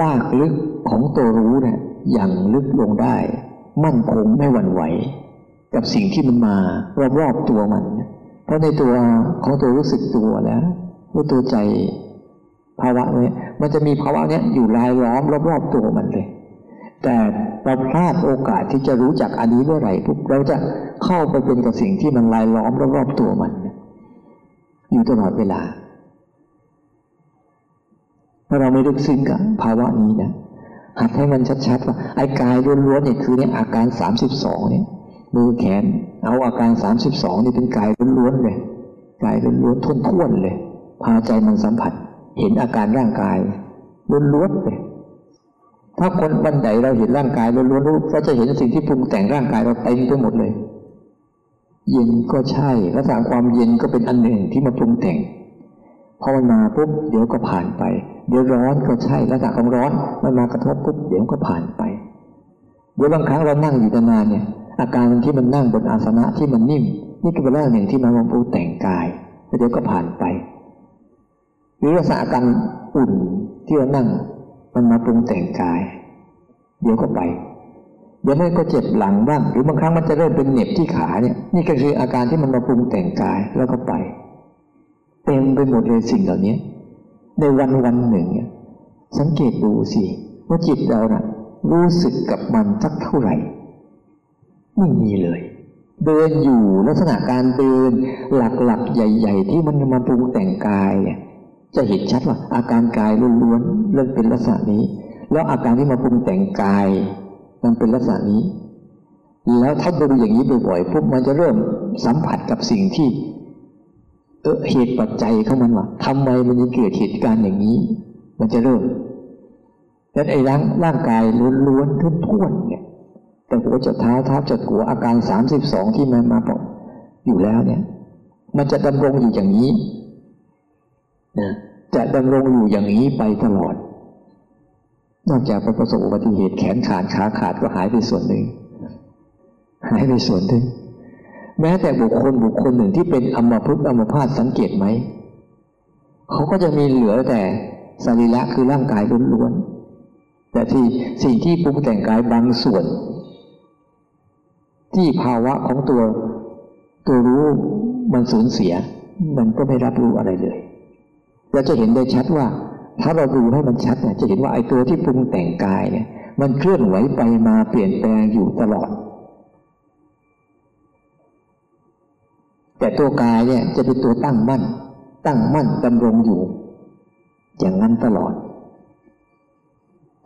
ลากลึกของตัวรู้เนะี่ยอย่างลึกลงได้ มั่นคงไม่หวั่นไหว กับสิ่งที่มันมารอบๆตัวมัน เพราะในตัวของตัวรู้สึกตัวแล้ว ว่าตัวใจภาวะเนี้ยมันจะมีภาวะเนี้ยอยู่รายล้อมรอบๆตัวมันเลย แต่เราพลาดโอกาสที่จะรู้จักอันนี้เมื่อไหร่ปุ๊บเราจะเข้าไปเป็นกับสิ่งที่มันรายล้อมรอบๆตัวมัน อยู่ตลอดเวลาถ้าเราไม่ลึกซึ้งกับภาวะนี้นะหัดให้มันชัดๆว่าไอ้กายล้วนๆเนี่ยคือเนี่ยอาการสามสิบสองเนี่ยมือแขน เอาอาการสามสิบสองนี่เป็นกายล้วนๆเลยกายล้วนๆท้วนๆเลย พาใจมันสัมผัส เห็นอาการร่างกายล้วนๆเลยถ้าคนบันไดเราเห็นร่างกายล้วนๆก็จะเห็นสิ่งที่ปรุงแต่งร่างกายเราเต็มไปหมดเลย เย็นก็ใช่ลักษณะความเย็นก็เป็นอันหนึ่งที่มาปรุงแต่งพอมันมาปุ๊บเดี๋ยวก็ผ่านไป เดี๋ยวร้อนก็ใช่ลักษณะของร้อนมันมากระทบปุ๊บเดี๋ยวก็ผ่านไป เดี๋ยวบางครั้งเรานั่งอยู่นานเนี่ย อาการที่มันนั่งบนอาสนะที่มันนิ่ม นี่ก็เป็นเรื่องหนึ่งที่มันมาปูแต่งกายแล้วเดี๋ยวก็ผ่านไป หรือลักษณะอาการอุ่นที่เรานั่ง มันมาปรุงแต่งกาย เดี๋ยวก็ไป เดี๋ยวมันก็เจ็บหลังบ้างหรือบางครั้งมันจะเริ่มเป็นเหน็บที่ขาเนี่ย นี่ก็คืออาการที่มันมาปรุงแต่งกายแล้วก็ไป เต็มไปหมดเลยสิ่งเหล่านี้ในวันวันหนึ่งสังเกตดูสิว่าจิตเรานะ่ะ รู้สึกกับมันสักเท่าไหร่ไม่มีเลย เดินอยู่ลักษณะการเดินหลักๆ ใหญ่ ๆ ที่มันมาปรุงแต่งกายเนี่ย จะเห็นชัดว่าอาการกายล้วนๆเริ่มเป็นลักษณะนี้ แล้วอาการที่มาปรุงแต่งกายมันเป็นลักษณะนี้ แล้วถ้าดูอย่างนี้บ่อยๆปุ๊บมันจะเริ่มสัมผัสกับสิ่งที่ เออเหตุปัจจัยของมันว่าทำไมมันจะเกิดเหตุการณ์อย่างนี้ มันจะเริ่มแล้วไอ้ร่างร่างกายล้วนๆทุ่นๆเนี่ยแต่หัวจะเท้าเท้าจะหัวอาการสามสิบสองที่มันมาบอกอยู่แล้วเนี่ย มันจะดำรงอยู่อย่างนี้นะ จะดำรงอยู่อย่างนี้ไปตลอด นอกจากไปประสบอุบัติเหตุแขนขาดขาขาดก็หายไปส่วนหนึ่ง หายไปส่วนหนึ่ง แม้แต่บุคคลบุคคลหนึ่งที่เป็นอมพฤกอมพาตสังเกตไหม เขาก็จะมีเหลือแต่สรีระคือร่างกายล้วนๆ แต่ที่สิ่งที่ปรุงแต่งกายบางส่วน ที่ภาวะของตัวตัวรู้มันสูญเสีย มันก็ไม่รับรู้อะไรเลย เราจะเห็นได้ชัดว่า ถ้าเราดูให้มันชัดเนี่ยจะเห็นว่าไอ้ตัวที่ปรุงแต่งกายเนี่ย มันเคลื่อนไหวไปมาเปลี่ยนแปลงอยู่ตลอด แต่ตัวกายเนี่ยจะเป็นตัวตั้งมั่น ตั้งมั่นดำรงอยู่ อย่างนั้นตลอด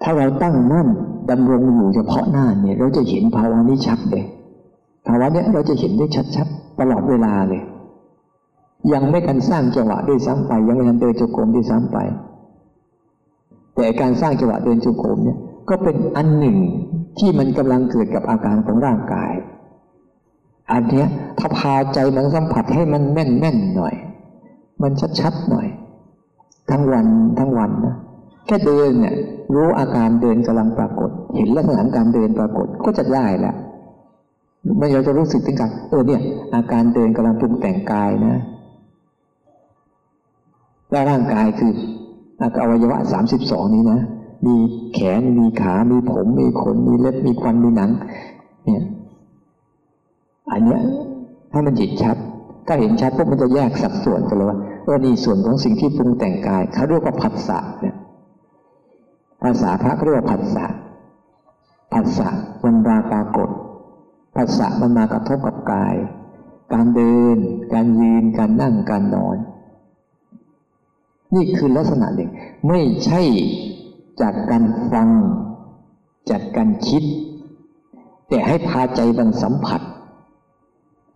ถ้าเราตั้งมั่นดำรงอยู่เฉพาะหน้าเนี่ย เราจะเห็นภาวะนี้ชัดเลยภาวะเนี้ยเราจะเห็นได้ชัดๆตลอดเวลาเลย ยังไม่กันสร้างจังหวะด้วยซ้ำไป ยังไม่ทันเดินจงกรมด้วยซ้ำไป แต่การสร้างจังหวะเดินจงกรมเนี่ยก็เป็นอันหนึ่งที่มันกำลังเกิดกับอาการของร่างกาย อันเนี้ยถ้าพาใจมันสัมผัสให้มันแม่นแม่นหน่อย มันชัดๆหน่อย ทั้งวันทั้งวันนะแค่เดินเนี่ยรู้อาการเดินกำลังปรากฏ เห็นลักษณะการเดินปรากฏก็จะได้แหละไม่เราจะรู้สึกถึงกันเออเนี่ย อาการเดินกำลังปรุงแต่งกายนะ และร่างกายคืออวัยวะสามสิบสองนี้นะ มีแขนมีขา มีผม มีขน มีเล็บ มีควัน มีหนัง เนี่ย อันเนี้ยให้มันเห็นชัด ถ้าเห็นชัดปุ๊บมันจะแยกสัดส่วนกันเลยว่าเออนี่ส่วนของสิ่งที่ปรุงแต่งกายเขาเรียกว่าผัสสะเนี่ย ภาษาพระเรียกว่าผัสสะผัสสะมันมาปรากฏผัสสะมันมากระทบกับกาย การเดิน การยืน การนั่ง การนอน นี่คือลักษณะหนึ่ง ไม่ใช่จากการฟัง จากการคิด แต่ให้พาใจมันสัมผัส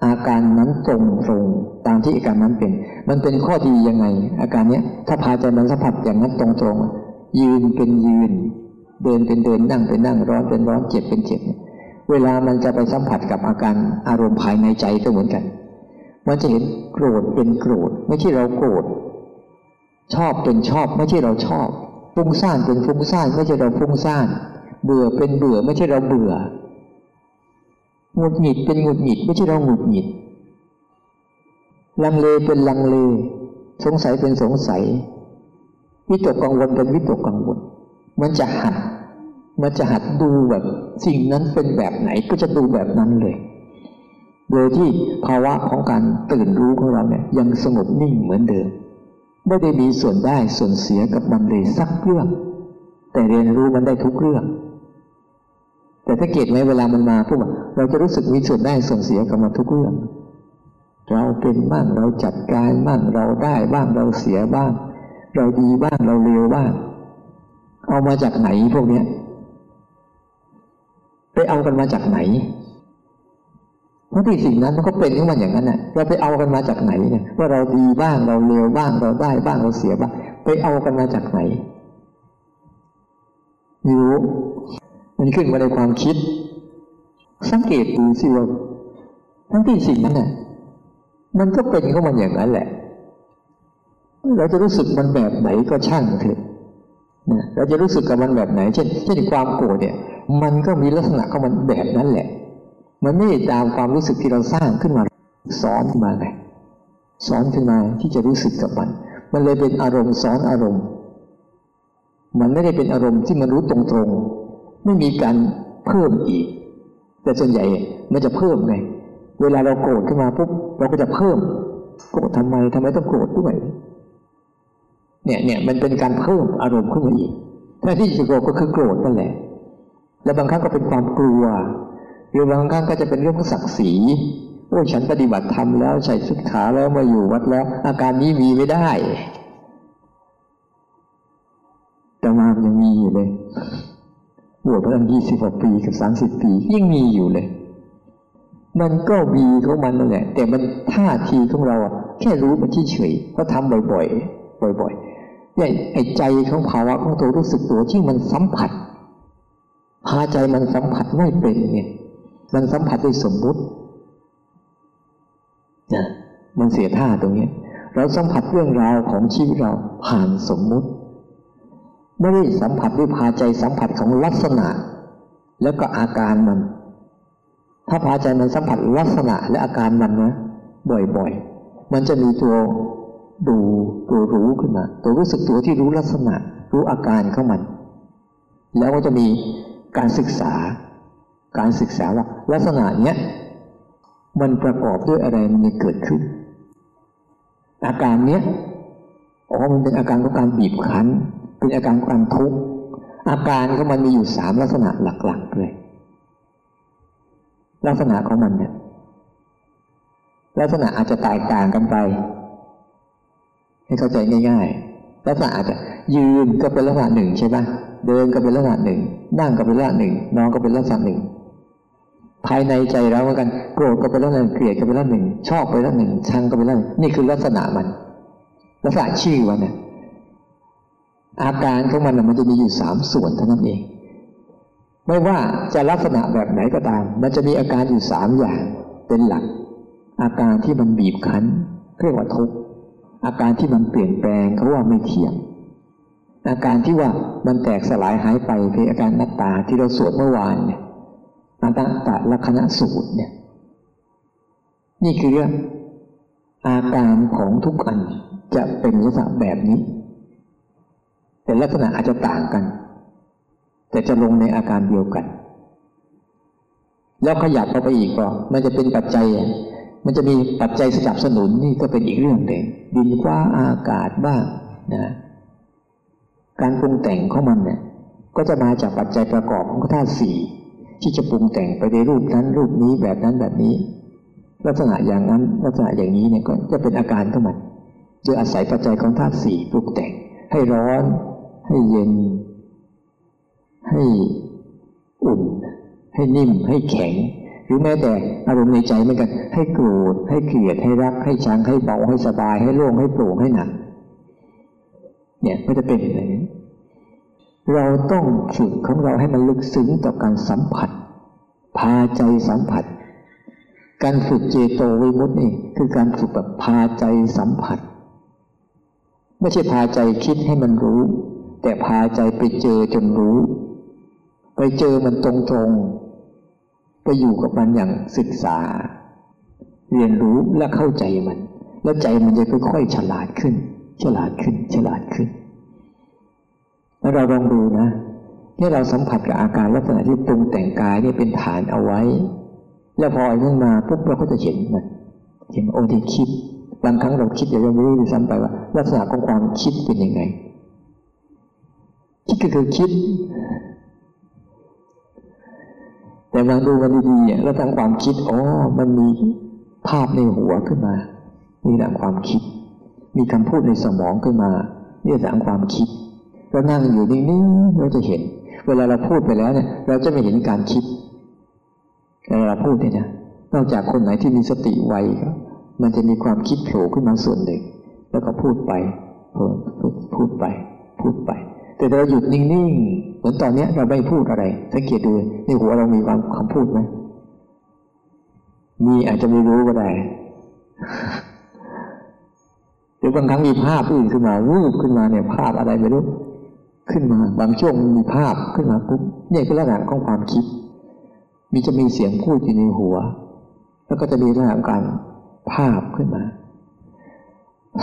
อาการนั้นตรงตรงตามที่อาการนั้นเป็น มันเป็นข้อดียังไง อาการเนี้ยถ้าพาใจมันสัมผัสอย่างนั้นตรงตรงยืนเป็นยืน เดินเป็นเดินนั่งเป็นนั่งร้อนเป็นร้อนเจ็บเป็นเจ็บเวลามันจะไปสัมผัสกับอาการอารมณ์ภายในใจก็เหมือนกัน มันจะเห็นโกรธเป็นโกรธไม่ใช่เราโกรธ ชอบเป็นชอบไม่ใช่เราชอบฟุ้งซ่านเป็นฟุ้งซ่านไม่ใช่เราฟุ้งซ่าน เบื่อเป็นเบื่อไม่ใช่เราเบื่อหงุดหงิดเป็นหงุดหงิดไม่ใช่เราหงุดหงิด ลังเลเป็นลังเล สงสัยเป็นสงสัย วิตกกังวลเป็นวิตกกังวล มันจะหัด มันจะหัดดูแบบสิ่งนั้นเป็นแบบไหนก็จะดูแบบนั้นเลย โดยที่ภาวะของการตื่นรู้ของเราเนี่ยยังสงบนิ่งเหมือนเดิม ไม่ได้มีส่วนได้ส่วนเสียกับมันเลยสักเรื่อง แต่เรียนรู้มันได้ทุกเรื่อง แต่ถ้าเกตไหมเวลามันมาพวกเราจะรู้สึกมีส่วนได้ส่วนเสียกับมันทุกเรื่อง เราเป็นบ้างเราจัดการบ้างเราได้บ้างเราเสียบ้าง เราดีบ้างเราเลวบ้าง เอามาจากไหนพวกเนี้ยไปเอากันมาจากไหน เพราะที่สิ่งนั้นมันก็เป็นของมันอย่างนั้นน่ะเราไปเอากันมาจากไหนเนี่ยว่าเราดีบ้างเราเลวบ้างเราได้บ้างเราเสียบ้างไปเอากันมาจากไหนไม่รู้มันขึ้นมาในความคิด สังเกตดูสิว่าทั้งที่สิ่งนั้นน่ะมันก็เป็นของมันอย่างนั้นแหละ เราจะรู้สึกมันแบบไหนก็ช่างเถอะเราจะรู้สึกกับมันแบบไหน เช่นเช่นความโกรธเนี่ย มันก็มีลักษณะของมันแบบนั้นแหละ มันไม่ได้ตามความรู้สึกที่เราสร้างขึ้นมาซ้อนขึ้นมาไงซ้อนขึ้นมาที่จะรู้สึกกับมัน มันเลยเป็นอารมณ์ซ้อนอารมณ์ มันไม่ได้เป็นอารมณ์ที่มันรู้ตรงๆ ไม่มีการเพิ่มอีก แต่ส่วนใหญ่มันจะเพิ่มไง เวลาเราโกรธขึ้นมาปุ๊บเราก็จะเพิ่ม โกรธทำไมทำไมต้องโกรธด้วย เนี่ยเนี่ยมันเป็นการเพิ่มอารมณ์ขึ้นมาอีกถ้าที่จะโกรธก็คือโกรธนั่นแหละ แล้วบางครั้งก็เป็นความกลัว หรือบางครั้งก็จะเป็นเรื่องของศักดิ์ศรีโอ้ฉันปฏิบัติธรรมแล้วใส่ชุดขาแล้วมาอยู่วัดแล้ว อาการนี้มีไม่ได้แต่มายังมีอยู่เลยบวชมาตั้งยี่สิบกว่าปีกับสามสิบปียังมีอยู่เลย มันก็มีของมันนั่นแหละแต่มันท่าทีของเราแค่รู้มันเฉยๆเพราทำบ่อยๆ บ่อยๆเนี่ยไอ้ใจของภาวะของตัวรู้สึกตัวที่มันสัมผัสพาใจมันสัมผัสไม่เป็นเนี่ย มันสัมผัสด้วยสมมุตินะมันเสียท่าตรงนี้ เราสัมผัสเรื่องราวของชีวิตเราผ่านสมมุติ ไม่ได้สัมผัสด้วยพาใจสัมผัสของลักษณะ แล้วก็อาการมัน ถ้าพาใจมันสัมผัสลักษณะและอาการมันนะบ่อยๆ มันจะมีตัวดูตัวรู้ขึ้นมา ตัวรู้สึกตัวที่รู้ลักษณะ รู้อาการของมัน แล้วก็จะมีการศึกษา การศึกษาว่าลักษณะเนี้ยมันประกอบด้วยอะไรมันเกิดขึ้น อาการเนี้ยอ๋อมันเป็นอาการของการบีบคั้น เป็นอาการของการทุกข์อาการของมันมีอยู่สามลักษณะหลักๆเลย ลักษณะของมันเนี่ยลักษณะอาจจะแตกต่างกันไป ให้เข้าใจง่ายๆ ลักษณะอาจจะยืนก็เป็นลักษณะหนึ่งใช่ไหมเดินก็เป็นลักษณะหนึ่งนั่งก็เป็นลักษณะหนึ่งนอนก็เป็นลักษณะหนึ่ง ภายในใจเราเหมือนกันโกรธก็เป็นลักษณะเกลียดก็เป็นลักษณะหนึ่งชอบเป็นลักษณะหนึ่งชังก็เป็นลักษณะนี่คือลักษณะมัน ลักษณะชื่อมันเนี่ยอาการของมันมันจะมีอยู่สามส่วนเท่านั้นเอง ไม่ว่าจะลักษณะแบบไหนก็ตาม มันจะมีอาการอยู่สามอย่างเป็นหลัก อาการที่มันบีบคั้นเรียกว่าทุกข์อาการที่มันเปลี่ยนแปลงเขาว่าไม่เที่ยง อาการที่ว่ามันแตกสลายหายไปเป็นอาการนัตตาที่เราสวดเมื่อวานเนี่ย อัตตะลักณะสูตรเนี่ย นี่คือเรื่องอาการของทุกอันจะเป็นลักษณะแบบนี้แต่ลักษณะอาจจะต่างกัน แต่จะลงในอาการเดียวกัน แล้วขยับเข้าไปอีกก็มันจะเป็นปัจจัย มันจะมีปัจจัยสนับสนุนนี่ก็เป็นอีกเรื่องหนึ่งดินฟ้าอากาศบ้างนะการปรุงแต่งของมันเนี่ยก็จะมาจากปัจจัยประกอบของธาตุสี่ ที่จะปรุงแต่งไปในรูปนั้นรูปนี้แบบนั้นแบบนี้ ลักษณะอย่างนั้นลักษณะอย่างนี้เนี่ยก็จะเป็นอาการของมันโดยอาศัยปัจจัยของธาตุสี่ปรุงแต่ง ให้ร้อน ให้เย็น ให้อุ่น ให้นิ่ม ให้แข็ง หรือแม้แต่อารมณ์ในใจเหมือนกัน ให้โกรธให้เกลียด ให้รัก ให้ชังให้เบาให้สบาย ให้โล่งให้โปร่งให้หนักเนี่ยก็จะเป็นอะไรนี้ เราต้องฝึกของเราให้มันลึกซึ้งต่อการสัมผัส พาใจสัมผัส การฝึกเจโตวิมุตตินี่คือการฝึกแบบพาใจสัมผัส ไม่ใช่พาใจคิดให้มันรู้ แต่พาใจไปเจอจนรู้ ไปเจอมันตรงๆ ไปอยู่กับมันอย่างศึกษา เรียนรู้และเข้าใจมัน แล้วใจมันจะค่อยๆฉลาดขึ้น ฉลาดขึ้นฉลาดขึ้น แล้วเราลองดูนะที่เราสัมผัสกับอาการลักษณะที่ปรุงแต่งกายเนี่ยเป็นฐานเอาไว้ แล้วพอไอ้นั่นมาปุ๊บเราก็จะเห็นมันเห็นโอที่คิด บางครั้งเราคิดอย่างเราไม่รู้ซ้ำไปว่า ลักษณะของความคิดเป็นยังไง คิดก็คือคิด แต่บาดูมันดีๆแล้วทางความคิดอ๋อมันมีภาพในหัวขึ้นมานี่แหละความคิด มีคำพูดในสมองขึ้นมาเนี่ยสางความคิด เรานั่งอยู่นิ่งๆเราจะเห็น เวลาเราพูดไปแล้วเนี่ย เราจะไม่เห็นการคิดเวลาเราพูดเนี่ยนะนอกจากคนไหนที่มีสติไวก็มันจะมีความคิดโผล่ขึ้นมาส่วนหนึ่ง แล้วก็พูดไปพูดพูดไป พูดไป แต่เราหยุดนิ่งๆเหมือนตอนนี้เราไม่พูดอะไร สังเกตดูในหัวเรามีความคำพูดไหมมีอาจจะไม่รู้ก็ได้รือบางครั้งมีภาพอื่นขึ้นมาวูบขึ้นมาเนี่ยภาพอะไรไม่รู้ ขึ้นมาบางช่วงมีภาพขึ้นมาปุ๊บเนี่ยคือลักษณะของความคิด มีจะมีเสียงพูดอยู่ในหัว แล้วก็จะมีลักษณะการภาพขึ้นมา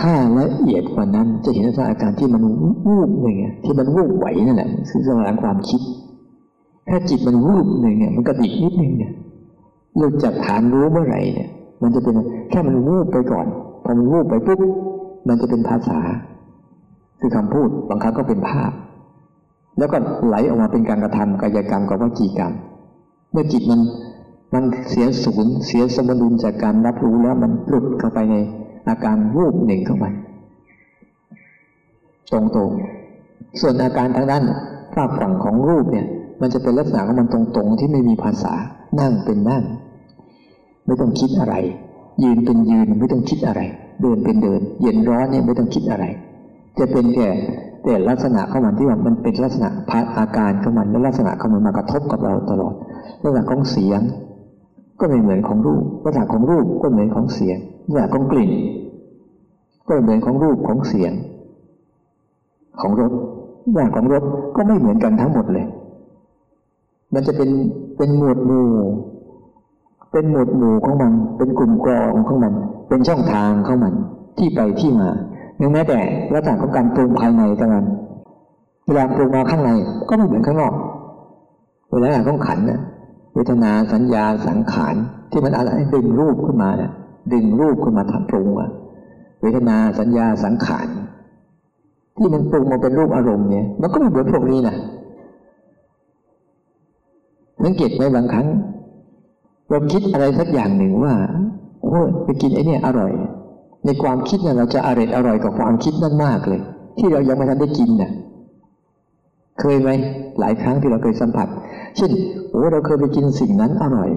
ถ้าละเอียดกว่านั้นจะเห็นลักษณะอาการที่มันวูบหนึ่งที่มันวูบไหวนั่นแหละคือลักษณะความคิด ถ้าจิตมันวูบหนึ่งเนี่ยมันกระดิกนิดนึงเนี่ยเราจับฐานรู้เมื่อไหร่เนี่ย มันจะเป็นแค่มันวูบไปก่อนพอมันวูบไปปุ๊บมันจะเป็นภาษา คือคำพูดบางครั้งก็เป็นภาพ แล้วก็ไหลออกมาเป็นการกระทำกายกรรมกับวจีกรรม เมื่อจิตมันมันเสียศูนย์เสียสมดุลจากการรับรู้แล้วมันหลุดเข้าไปในอาการวูบหนึ่งเข้าไปตรงๆ ส่วนอาการทางด้านฝากฝั่งของรูปเนี่ย มันจะเป็นลักษณะของมันตรงๆ ที่ไม่มีภาษานั่งเป็นนั่ง ไม่ต้องคิดอะไร ยืนเป็นยืนไม่ต้องคิดอะไร เดินเป็นเดิน เย็นร้อนเนี่ยไม่ต้องคิดอะไร จะเป็นแค่ แต่ลักษณะของมันที่ว่ามันเป็นลักษณะพัฒอาการของมันและลักษณะของมันมากระทบกับเราตลอดลักษณะของเสียง ก็ไม่เหมือนของรูปลักษณะของรูปก็เหมือนของเสียงลักษณะของกลิ่น ก็เหมือนของรูปของเสียง ของรสอย่างของรสก็ไม่เหมือนกันทั้งหมดเลย มันจะเป็นเป็นหมวดหมู่เป็นหมวดหมู่ของมัน เป็นกลุ่มกรองของมัน เป็นช่องทางของมันที่ไปที่มา แม้แต่ลักษณะของการปรุงภายในต่างเวลาปรุงมาข้างในก็ไม่เหมือนข้างนอก เวลาของขันนะเวทนาสัญญาสังขารที่มันอะไรดึงรูปขึ้นมาเนี่ยดึงรูปขึ้นมาทำปรุงอะเวทนาสัญญาสังขารที่มันปรุงมาเป็นรูปอารมณ์เนี่ย มันก็ไม่เหมือนพวกนี้นะสังเกตไหมบางครั้งเราคิดอะไรสักอย่างหนึ่งว่าโอ้ไปกินไอ้นี่อร่อย ในความคิดเนี่ยเราจะอร่อยอร่อยกับความคิดนั่นมากเลย ที่เรายังไม่ทันได้กินเนี่ยเคยไหมหลายครั้งที่เราเคยสัมผัส เช่นโอ้เราเคยไปกินสิ่งนั้นอร่อย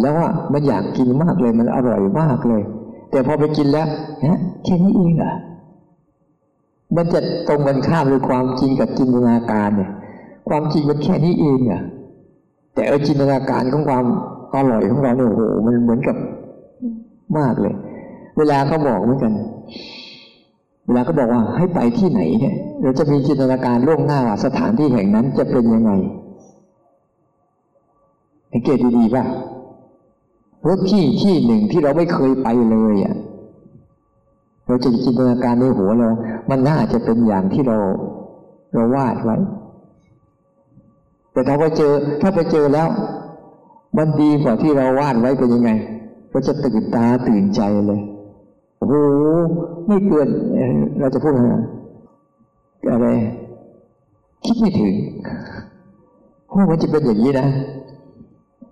แล้วว่ามันอยากกินมากเลยมันอร่อยมากเลย แต่พอไปกินแล้วฮะแค่นี้เองอะมันจะตรงกันข้ามหรือความจริงกับจินตนาการเนี่ย ความจริงมันแค่นี้เองอะแต่เออจินตนาการของความอร่อยของเราเนี่ยโอ้โหมันเหมือนกับมากเลย เวลาเขาบอกเหมือนกัน เวลาเขาบอกว่าให้ไปที่ไหนเนี่ยเราจะมีจินตนาการล่วงหน้าว่าสถานที่แห่งนั้นจะเป็นยังไงสังเกตดีๆป่ะรถที่ที่หนึ่งที่เราไม่เคยไปเลยอะเราจะจินตนาการในหัวเรา มันน่าจะเป็นอย่างที่เราเราวาดไว้ แต่ถ้าไปเจอ ถ้าไปเจอแล้ว มันดีกว่าที่เราวาดไว้เป็นยังไง ก็จะตื่นตาตื่นใจเลย โอ้หไม่เกินเราจะพูดอะไรอะไรคิดไม่ถึงโอ้มันจะเป็นอย่างนี้นะ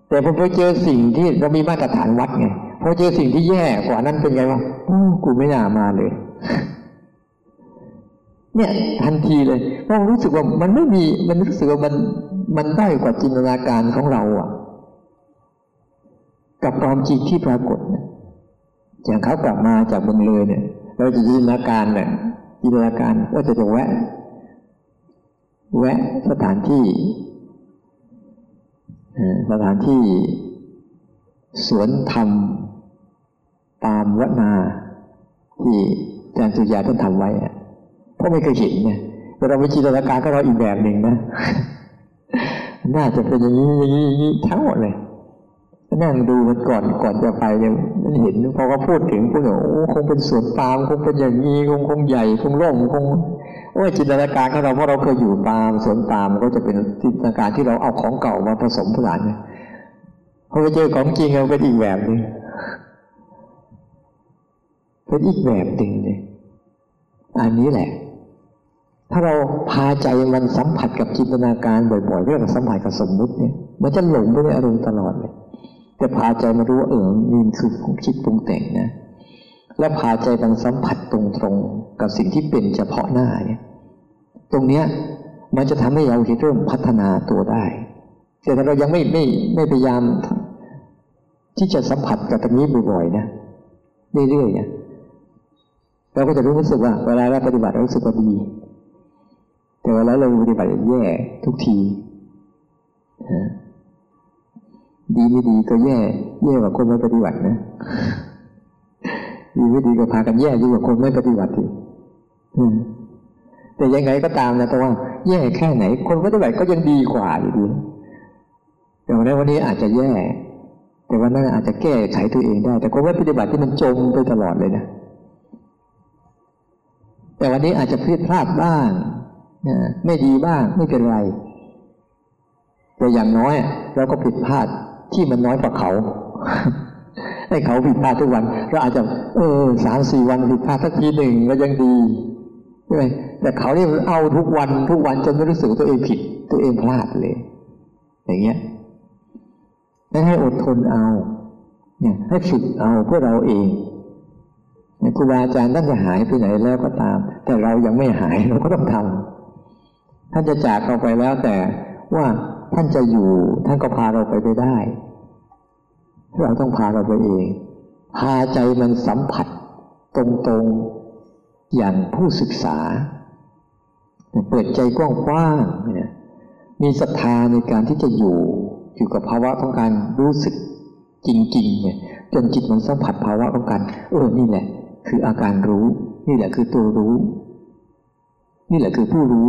แต่พอไปเจอสิ่งที่เรามีมาตรฐานวัดไงพอเจอสิ่งที่แย่กว่านั้นเป็นไงวะโอ้กูไม่น่ามาเลย เนี่ยทันทีเลยเพราะรู้สึกว่ามันไม่มีมันรู้สึกว่ามันมันได้กว่าจินตนาการของเราอะกับความจริงที่ปรากฏเนี่ย อย่างเขากลับมาจากเมืองเลยเนี่ย เราจะจินตนาการเนี่ยจินตนาการว่าจะจะแวะ แวะสถานที่สถานที่สวนธรรม ตามวันาที่อาจารย์สุยาท่านทำไว้เพราะไม่เคยเห็นเนี่ยเราไปจินตนาการก็เราอีกแบบหนึ่งนะ น่าจะเป็นอย่างนี้อย่างนี้อย่างนี้ทั้งหมดเลย นั่งดูมันก่อนก่อนจะไปเนี่ยมันเห็นพอเขาพูดถึงพูดว่าโอ้คงเป็นสวนปาล์มคงเป็นอย่างนี้คงคงใหญ่คงร่มคงโอ้จินตนาการของเราเพราะเราเคยอยู่ปาล์มสวนปาล์มก็จะเป็นจินตนาการที่เราเอาของเก่ามาผสมผสานเนี่ยพอไปเจอของจริงเราเป็นอีกแบบหนึ่งเป็นอีกแบบหนึ่งเลยอันนี้แหละ ถ้าเราพาใจมันสัมผัสกับจินตนาการบ่อยๆเรื่องสัมผัสกับสมมุติเนี่ย มันจะหลงไปในอารมณ์ตลอดเลย แต่พาใจมารู้ว่าเออนี่คือคิดปรุงแต่งนะ และพาใจมันสัมผัสตรงๆกับสิ่งที่เป็นเฉพาะหน้าเนี่ย ตรงเนี้ยมันจะทำให้เราเริ่มพัฒนาตัวได้ แต่ถ้าเรายังไม่ไม่ไม่พยายาม ที่จะสัมผัสกับตรงนี้บ่อยๆนะเรื่อยๆเนี่ยเราก็จะรู้สึกว่า เวลาเราปฏิบัติเรารู้สึกว่าดี แต่เวลาเราปฏิบัติแย่ทุกที ดีไม่ดีก็แย่ แย่กว่าคนไม่ปฏิบัตินะดีไม่ดีก็พากันแย่ยิ่งกว่าคนไม่ปฏิบัติอีกแต่ยังไงก็ตามนะแต่ว่าแย่แค่ไหน คนปฏิบัติก็ยังดีกว่าอยู่ดีแต่วันนี้วันนี้อาจจะแย่ แต่วันนั้นอาจจะแก้ไขตัวเองได้ แต่คนไม่ปฏิบัติที่มันจมไปตลอดเลยนะแต่วันนี้อาจจะผิดพลาดบ้างไม่ดีบ้างไม่เป็นไรแต่อย่างน้อยเราก็ผิดพลาด ที่มันน้อยกว่าเขาให้เขาผิดพลาดทุกวันเราอาจจะ เออสามสี่วันผิดพลาดสักทีหนึ่งก็ยังดีใช่ไหมแต่เขาเนี่ยเอาทุกวันทุกวันจนไม่รู้สึกตัวเองผิด ตัวเองพลาดเลย อย่างเงี้ยนั่นให้อดทนเอา เนี่ย ให้ฝึกเอาเพื่อเราเองครูบาอาจารย์ท่านจะหายไปไหนแล้วก็ตาม แต่เรายังไม่หายเราก็ต้องทำท่านจะจากเราไปแล้วแต่ว่า ท่านจะอยู่ ท่านก็พาเราไปไปได้ เราต้องพาเราไปเอง พาใจมันสัมผัสตรงๆอย่างผู้ศึกษา เปิดใจกว้างๆมีศรัทธาในการที่จะอยู่อยู่กับภาวะของการรู้สึกจริงๆเนี่ยจนจิตมันสัมผัสภาวะของการเออนี่แหละ คืออาการรู้ นี่แหละคือตัวรู้ นี่แหละคือผู้รู้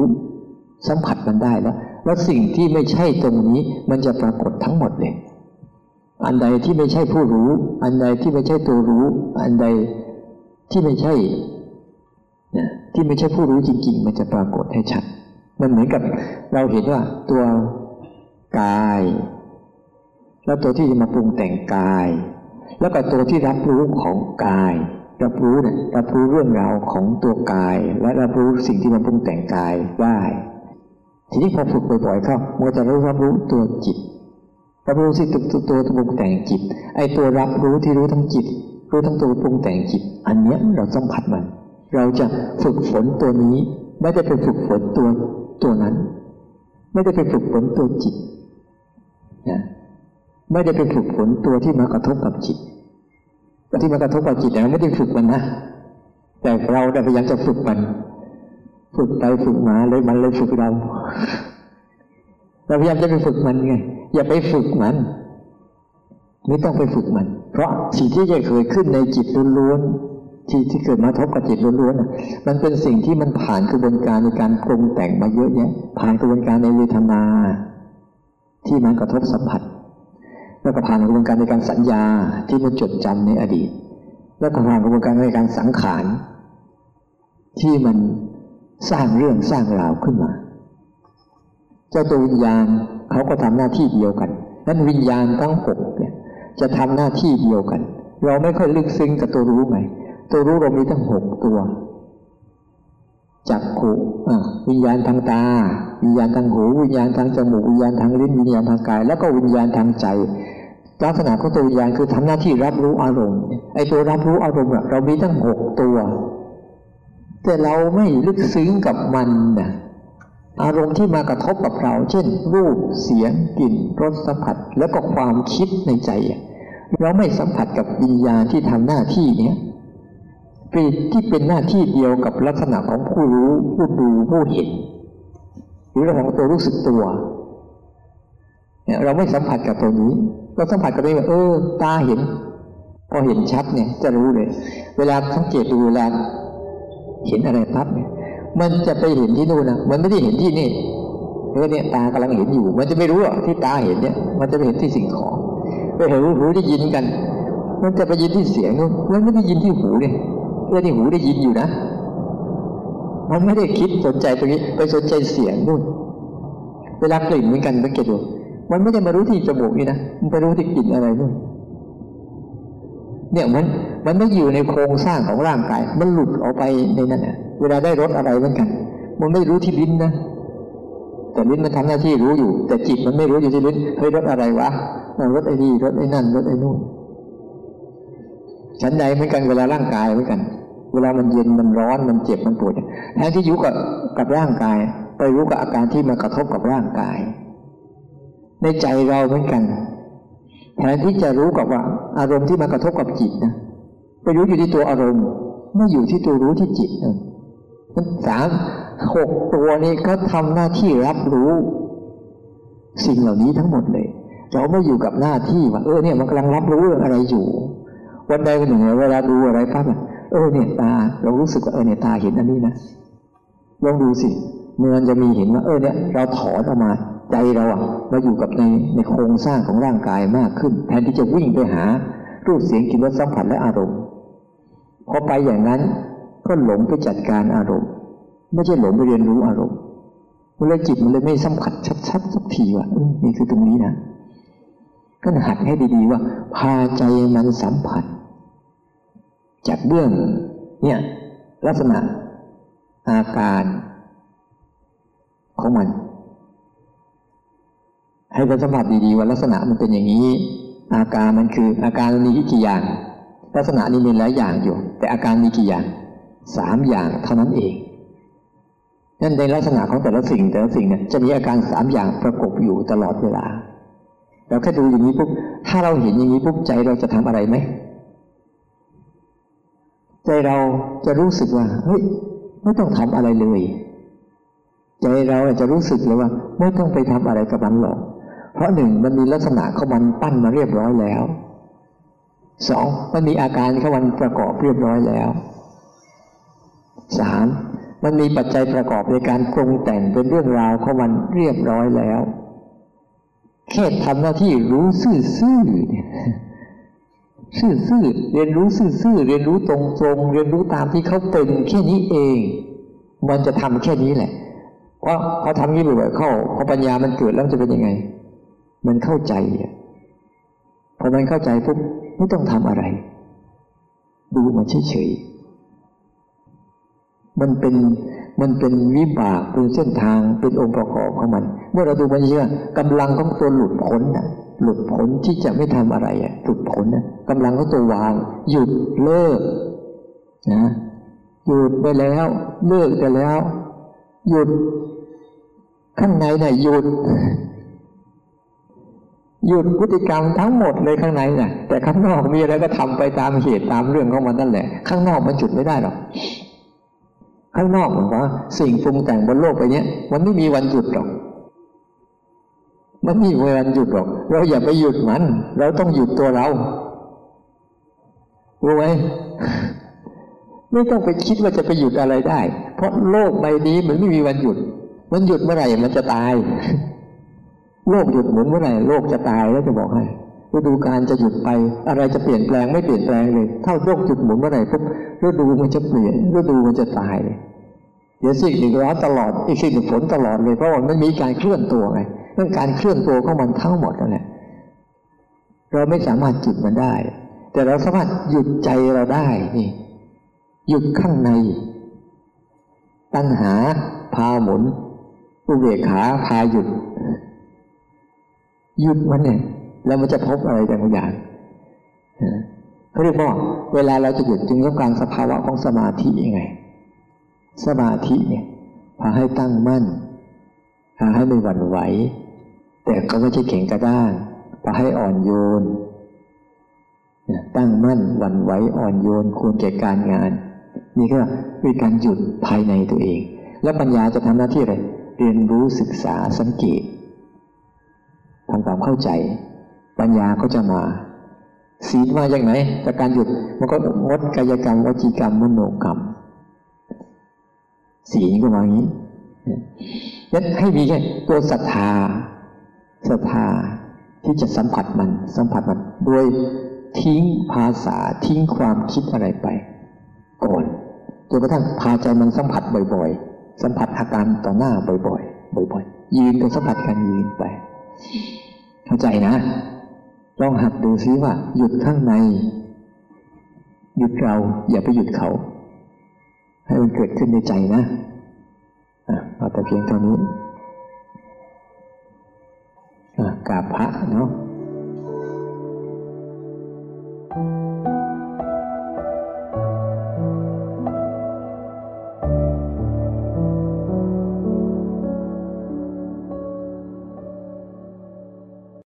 สัมผัสมันได้แล้ว แล้วสิ่งที่ไม่ใช่ตรงนี้มันจะปรากฏทั้งหมดเลยอันใดที่ไม่ใช่ผู้รู้ อันใดที่ไม่ใช่ตัวรู้ อันใดที่ไม่ใช่นที่ไม่ใช่ผู้รู้จริง ๆ มันจะปรากฏให้ชัด มันเหมือนกับเราเห็นว่าตัวกาย แล้วตัวที่จะมาปรุงแต่งกาย แล้วก็ตัวที่รับรู้ของกาย รับรู้เนี่ยรับรู้เรื่องราวของตัวกาย และรับรู้สิ่งที่มันปรุงแต่งกายได้ ทีนี้พอฝึกบ่อยๆเข้ามันจะรู้รับรู้ตัวจิตรับรู้ที่ตัวตัวตัวปรุงแต่งจิต ไอ้ตัวรับรู้ที่รู้ทั้งจิต รู้ทั้งตัวปรุงแต่งจิต อันเนี้ยเราสัมผัสมัน เราจะฝึกฝนตัวนี้ ไม่ได้ไปฝึกฝนตัวตัวนั้น ไม่ได้ไปฝึกฝนตัวจิตนะไม่ได้ไปฝึกฝนตัวที่มากระทบกับจิตที่มากระทบกับจิตเราไม่ได้ฝึกมันนะแต่เราพยายามจะฝึกมัน ฝึกไปฝึกมาเลยมันเลยฝึกเรา เราพยายามจะไปฝึกมันไง อย่าไปฝึกมัน ไม่ต้องไปฝึกมัน เพราะสิ่งที่จะเคยขึ้นในจิตล้วนๆที่ที่เกิดมาทบกับจิตล้วนๆมันเป็นสิ่งที่มันผ่านกระบวนการในการปรุงแต่งมาเยอะแยะ ผ่านกระบวนการในเวทนา ที่มันกระทบสัมผัส แล้วก็ผ่านกระบวนการในการสัญญาที่มันจดจำในอดีต แล้วก็ผ่านกระบวนการในการสังขารที่มันสร้างเรื่องสร้างราวขึ้นมา เจ้าตัววิญญาณเขาก็ทำหน้าที่เดียวกันนั้นวิญญาณทั้งหกเนี่ยจะทำหน้าที่เดียวกัน เราไม่ค่อยลึกซึ้งกับตัวรู้ไงตัวรู้เรามีทั้งหกตัวจักขุวิญญาณทางตา วิญญาณทางหูวิญญาณทางจมูกวิญญาณทางลิ้นวิญญาณทางกาย แล้วก็วิญญาณทางใจ ลักษณะของตัววิญญาณคือทำหน้าที่รับรู้อารมณ์ไอ้ตัวรับรู้อารมณ์เรามีทั้งหกตัว แต่เราไม่ลึกซึ้งกับมันนะ อารมณ์ที่มากระทบกับเรา เช่น รูปเสียงกลิ่นรสสัมผัส แล้วก็ความคิดในใจ เราไม่สัมผัสกับวิญญาณที่ทำหน้าที่เนี้ยเป็นที่เป็นหน้าที่เดียวกับลักษณะของผู้รู้ผู้ดูผู้เห็นหรือเรื่องของตัวรู้สึกตัวเนี่ยเราไม่สัมผัสกับตัวนี้เราสัมผัสกับตัวนี้เออตาเห็น พอเห็นชัดเนี่ยจะรู้เลย เวลาสังเกตดูเวลาเห็นอะไรปั๊บเนี่ย มันจะไปเห็นที่นู่นนะมันไม่ได้เห็นที่นี่เออเนี่ยตากำลังเห็นอยู่ มันจะไม่รู้อกที่ตาเห็นเนี่ย มันจะไปเห็นที่สิ่งของไปเห็นหูได้ยินกัน มันจะไปยินที่เสียงนู่นมันไม่ได้ยินที่หูเนี่ยเพื่อที่หูได้ยินอยู่นะ มันไม่ได้คิดสนใจตรงนี้ ไปสนใจเสียงนู่น เวลากลิ่นเหมือนกันสังเกตดูมันไม่ได้มารู้ที่จมูกนี่นะ มันไปรู้ที่กลิ่นอะไรนู่นเนี่ยมันมันไม่อยู่ในโครงสร้างของร่างกาย มันหลุดออกไปในนั้นอะ เวลาได้รสอะไรเหมือนกัน มันไม่รู้ที่ลิ้นนะ แต่ลิ้นมันทำหน้าที่รู้อยู่ แต่จิตมันไม่รู้อยู่ที่ลิ้นเฮ้ยรสอะไรวะรสไอ้นี่รสไอ้นั่นรสไอ้นู่นฉันใดเหมือนกันเวลาร่างกายเหมือนกัน เวลามันเย็นมันร้อนมันเจ็บมันปวดแทนที่อยู่กับกับร่างกาย ไปรู้กับอาการที่มากระทบกับร่างกาย ในใจเราเหมือนกันแทนที่จะรู้กับว่า อารมณ์ที่มากระทบกับจิตนะไปรู้อยู่ที่ตัวอารมณ์ไม่อยู่ที่ตัวรู้ที่จิตนะ สามหกตัวนี้ก็ทำหน้าที่รับรู้ สิ่งเหล่านี้ทั้งหมดเลย เราไม่อยู่กับหน้าที่ว่าเออเนี่ยมันกำลังรับรู้เรื่องอะไรอยู่ วันใดวันหนึ่งเวลาดูอะไรปั๊บเออเนี่ยตา เรารู้สึกว่าเออเนี่ยตาเห็นอันนี้นะลองดูสิมันจะมีเห็นว่า เออเนี่ย เราถอนออกมาใจเราอะมาอยู่กับในในโครงสร้างของร่างกายมากขึ้น แทนที่จะวิ่งไปหา รูปเสียงกลิ่นรสสัมผัสและอารมณ์พอไปอย่างนั้น ก็หลงไปจัดการอารมณ์ ไม่ใช่หลงไปเรียนรู้อารมณ์เวลาจิตมันเลยไม่สัมผัสชัดๆสักทีว่านี่คือตรงนี้นะก็หัดให้ดีๆว่า พาใจมันสัมผัส จากเบื้อง เนี่ย ลักษณะอาการของมัน ให้เราสัมผัสดีๆว่าลักษณะมันเป็นอย่างนี้ อาการมันคืออาการมีกี่อย่าง ลักษณะนี้มีหลายอย่างอยู่ แต่อาการมีกี่อย่าง สามอย่างเท่านั้นเอง นั่นในลักษณะของแต่ละสิ่งแต่ละสิ่งเนี่ยจะมีอาการสามอย่างประกบอยู่ตลอดเวลา เราแค่ดูอย่างนี้ปุ๊บถ้าเราเห็นอย่างนี้ปุ๊บใจเราจะทำอะไรไหมใจเราจะรู้สึกว่าเฮ้ยไม่ต้องทำอะไรเลย ใจเราจะรู้สึกเลยว่า ไม่ต้องไปทำอะไรกับมันหรอก เพราะหนึ่งมันมีลักษณะของมันปั้นมาเรียบร้อยแล้วสองมันมีอาการของมันประกอบเรียบร้อยแล้ว สามมันมีปัจจัยประกอบในการปรุงแต่งเป็นเรื่องราวของมันเรียบร้อยแล้ว แค่ทำหน้าที่รู้ซื่อๆเนี่ยซื่อๆเรียนรู้ซื่อๆเรียนรู้ตรงๆเรียนรู้ตามที่เขาเป็นแค่นี้เอง มันจะทำแค่นี้แหละเพราะพอทำนี้บ่อยๆเข้าพอปัญญามันเกิดแล้วจะเป็นยังไง มันเข้าใจพอมันเข้าใจปุ๊บไม่ต้องทำอะไร ดูมันเฉยๆ มันเป็นมันเป็นวิบากเป็นเส้นทางเป็นองค์ประกอบของมัน เมื่อเราดูมันเยอกำลังของตัวหลุดพ้นนะหลุดพ้นที่จะไม่ทำอะไรอะหลุดพ้นนะกำลังเขาตัววาง หยุดเลิกนะหยุดไปแล้ว เลิกไปแล้ว หยุดข้างในน่ะหยุด หยุดพฤติกรรมทั้งหมดเลยข้างในน่ะ แต่ข้างนอกมีอะไรก็ทำไปตามเหตุตามเรื่องของมันนั่นแหละ ข้างนอกมันจุดไม่ได้หรอก ข้างนอกเหมือนว่า สิ่งปรุงแต่งบนโลกไปเนี้ย มันไม่มีวันหยุดหรอก มันไม่มีวันหยุดหรอก เราอย่าไปหยุดมัน เราต้องหยุดตัวเรารู้ไหมไม่ต้องไปคิดว่าจะไปหยุดอะไรได้ เพราะโลกใบนี้มันไม่มีวันหยุด มันหยุดเมื่อไหร่มันจะตาย โลกหยุดหมุนเมื่อไหร่โลกจะตายแล้วจะบอกให้ ฤดูการจะหยุดไปอะไรจะเปลี่ยนแปลงไม่เปลี่ยนแปลงเลยถ้าโลกหยุดหมุนเมื่อไหร่ปุ๊บฤดูมันจะเปลี่ยนฤดูมันจะตายเลยเดี๋ยวสิ่งหนึ่งร้อนตลอดอีกสิ่งหนึ่งฝนตลอดเลยเพราะมันไม่มีการเคลื่อนตัวไงเรื่องการเคลื่อนตัวของมันทั้งหมดนั่นแหละเราไม่สามารถจุดมันได้ แต่เราสามารถหยุดใจเราได้นี่หยุดข้างใน ตั้งหาพาหมุนอุเบกขาพาหยุด หยุดมันเนี่ย แล้วมันจะพบอะไรบางอย่างเขาเรียกว่าเวลาเราจะหยุดจึงต้องการสภาวะของสมาธิยังไง สมาธิเนี่ยพาให้ตั้งมั่นพาให้ไม่หวั่นไหว แต่ก็ไม่ใช่แข็งกระด้างพาให้อ่อนโยนตั้งมั่นหวั่นไหวอ่อนโยนควรแก่การงาน นี่ก็เป็นการหยุดภายในตัวเอง แล้วปัญญาจะทำหน้าที่อะไรเรียนรู้ศึกษาสังเกตทำความเข้าใจ ปัญญาก็จะมาศีลมาจากไหนจากการหยุดมันก็งดกายกรรมวจีกรรมมโนกรรมศีลก็มาอย่างนี้ยันให้มีแค่ตัวศรัทธาศรัทธาที่จะสัมผัสมัน สัมผัสมันโดยทิ้งภาษาทิ้งความคิดอะไรไป ก่อนจนกระทั่งพาใจมันสัมผัสบ่อยๆ สัมผัสอาการต่อหน้าบ่อยๆบ่อยๆยืนก็สัมผัสกันยืนไป เข้าใจนะ ลองหัดดูซิว่า หยุดข้างใน หยุดเราอย่าไปหยุดเขา ให้มันเกิดขึ้นในใจนะเอาแต่เพียงเท่านี้กราบพระเนาะ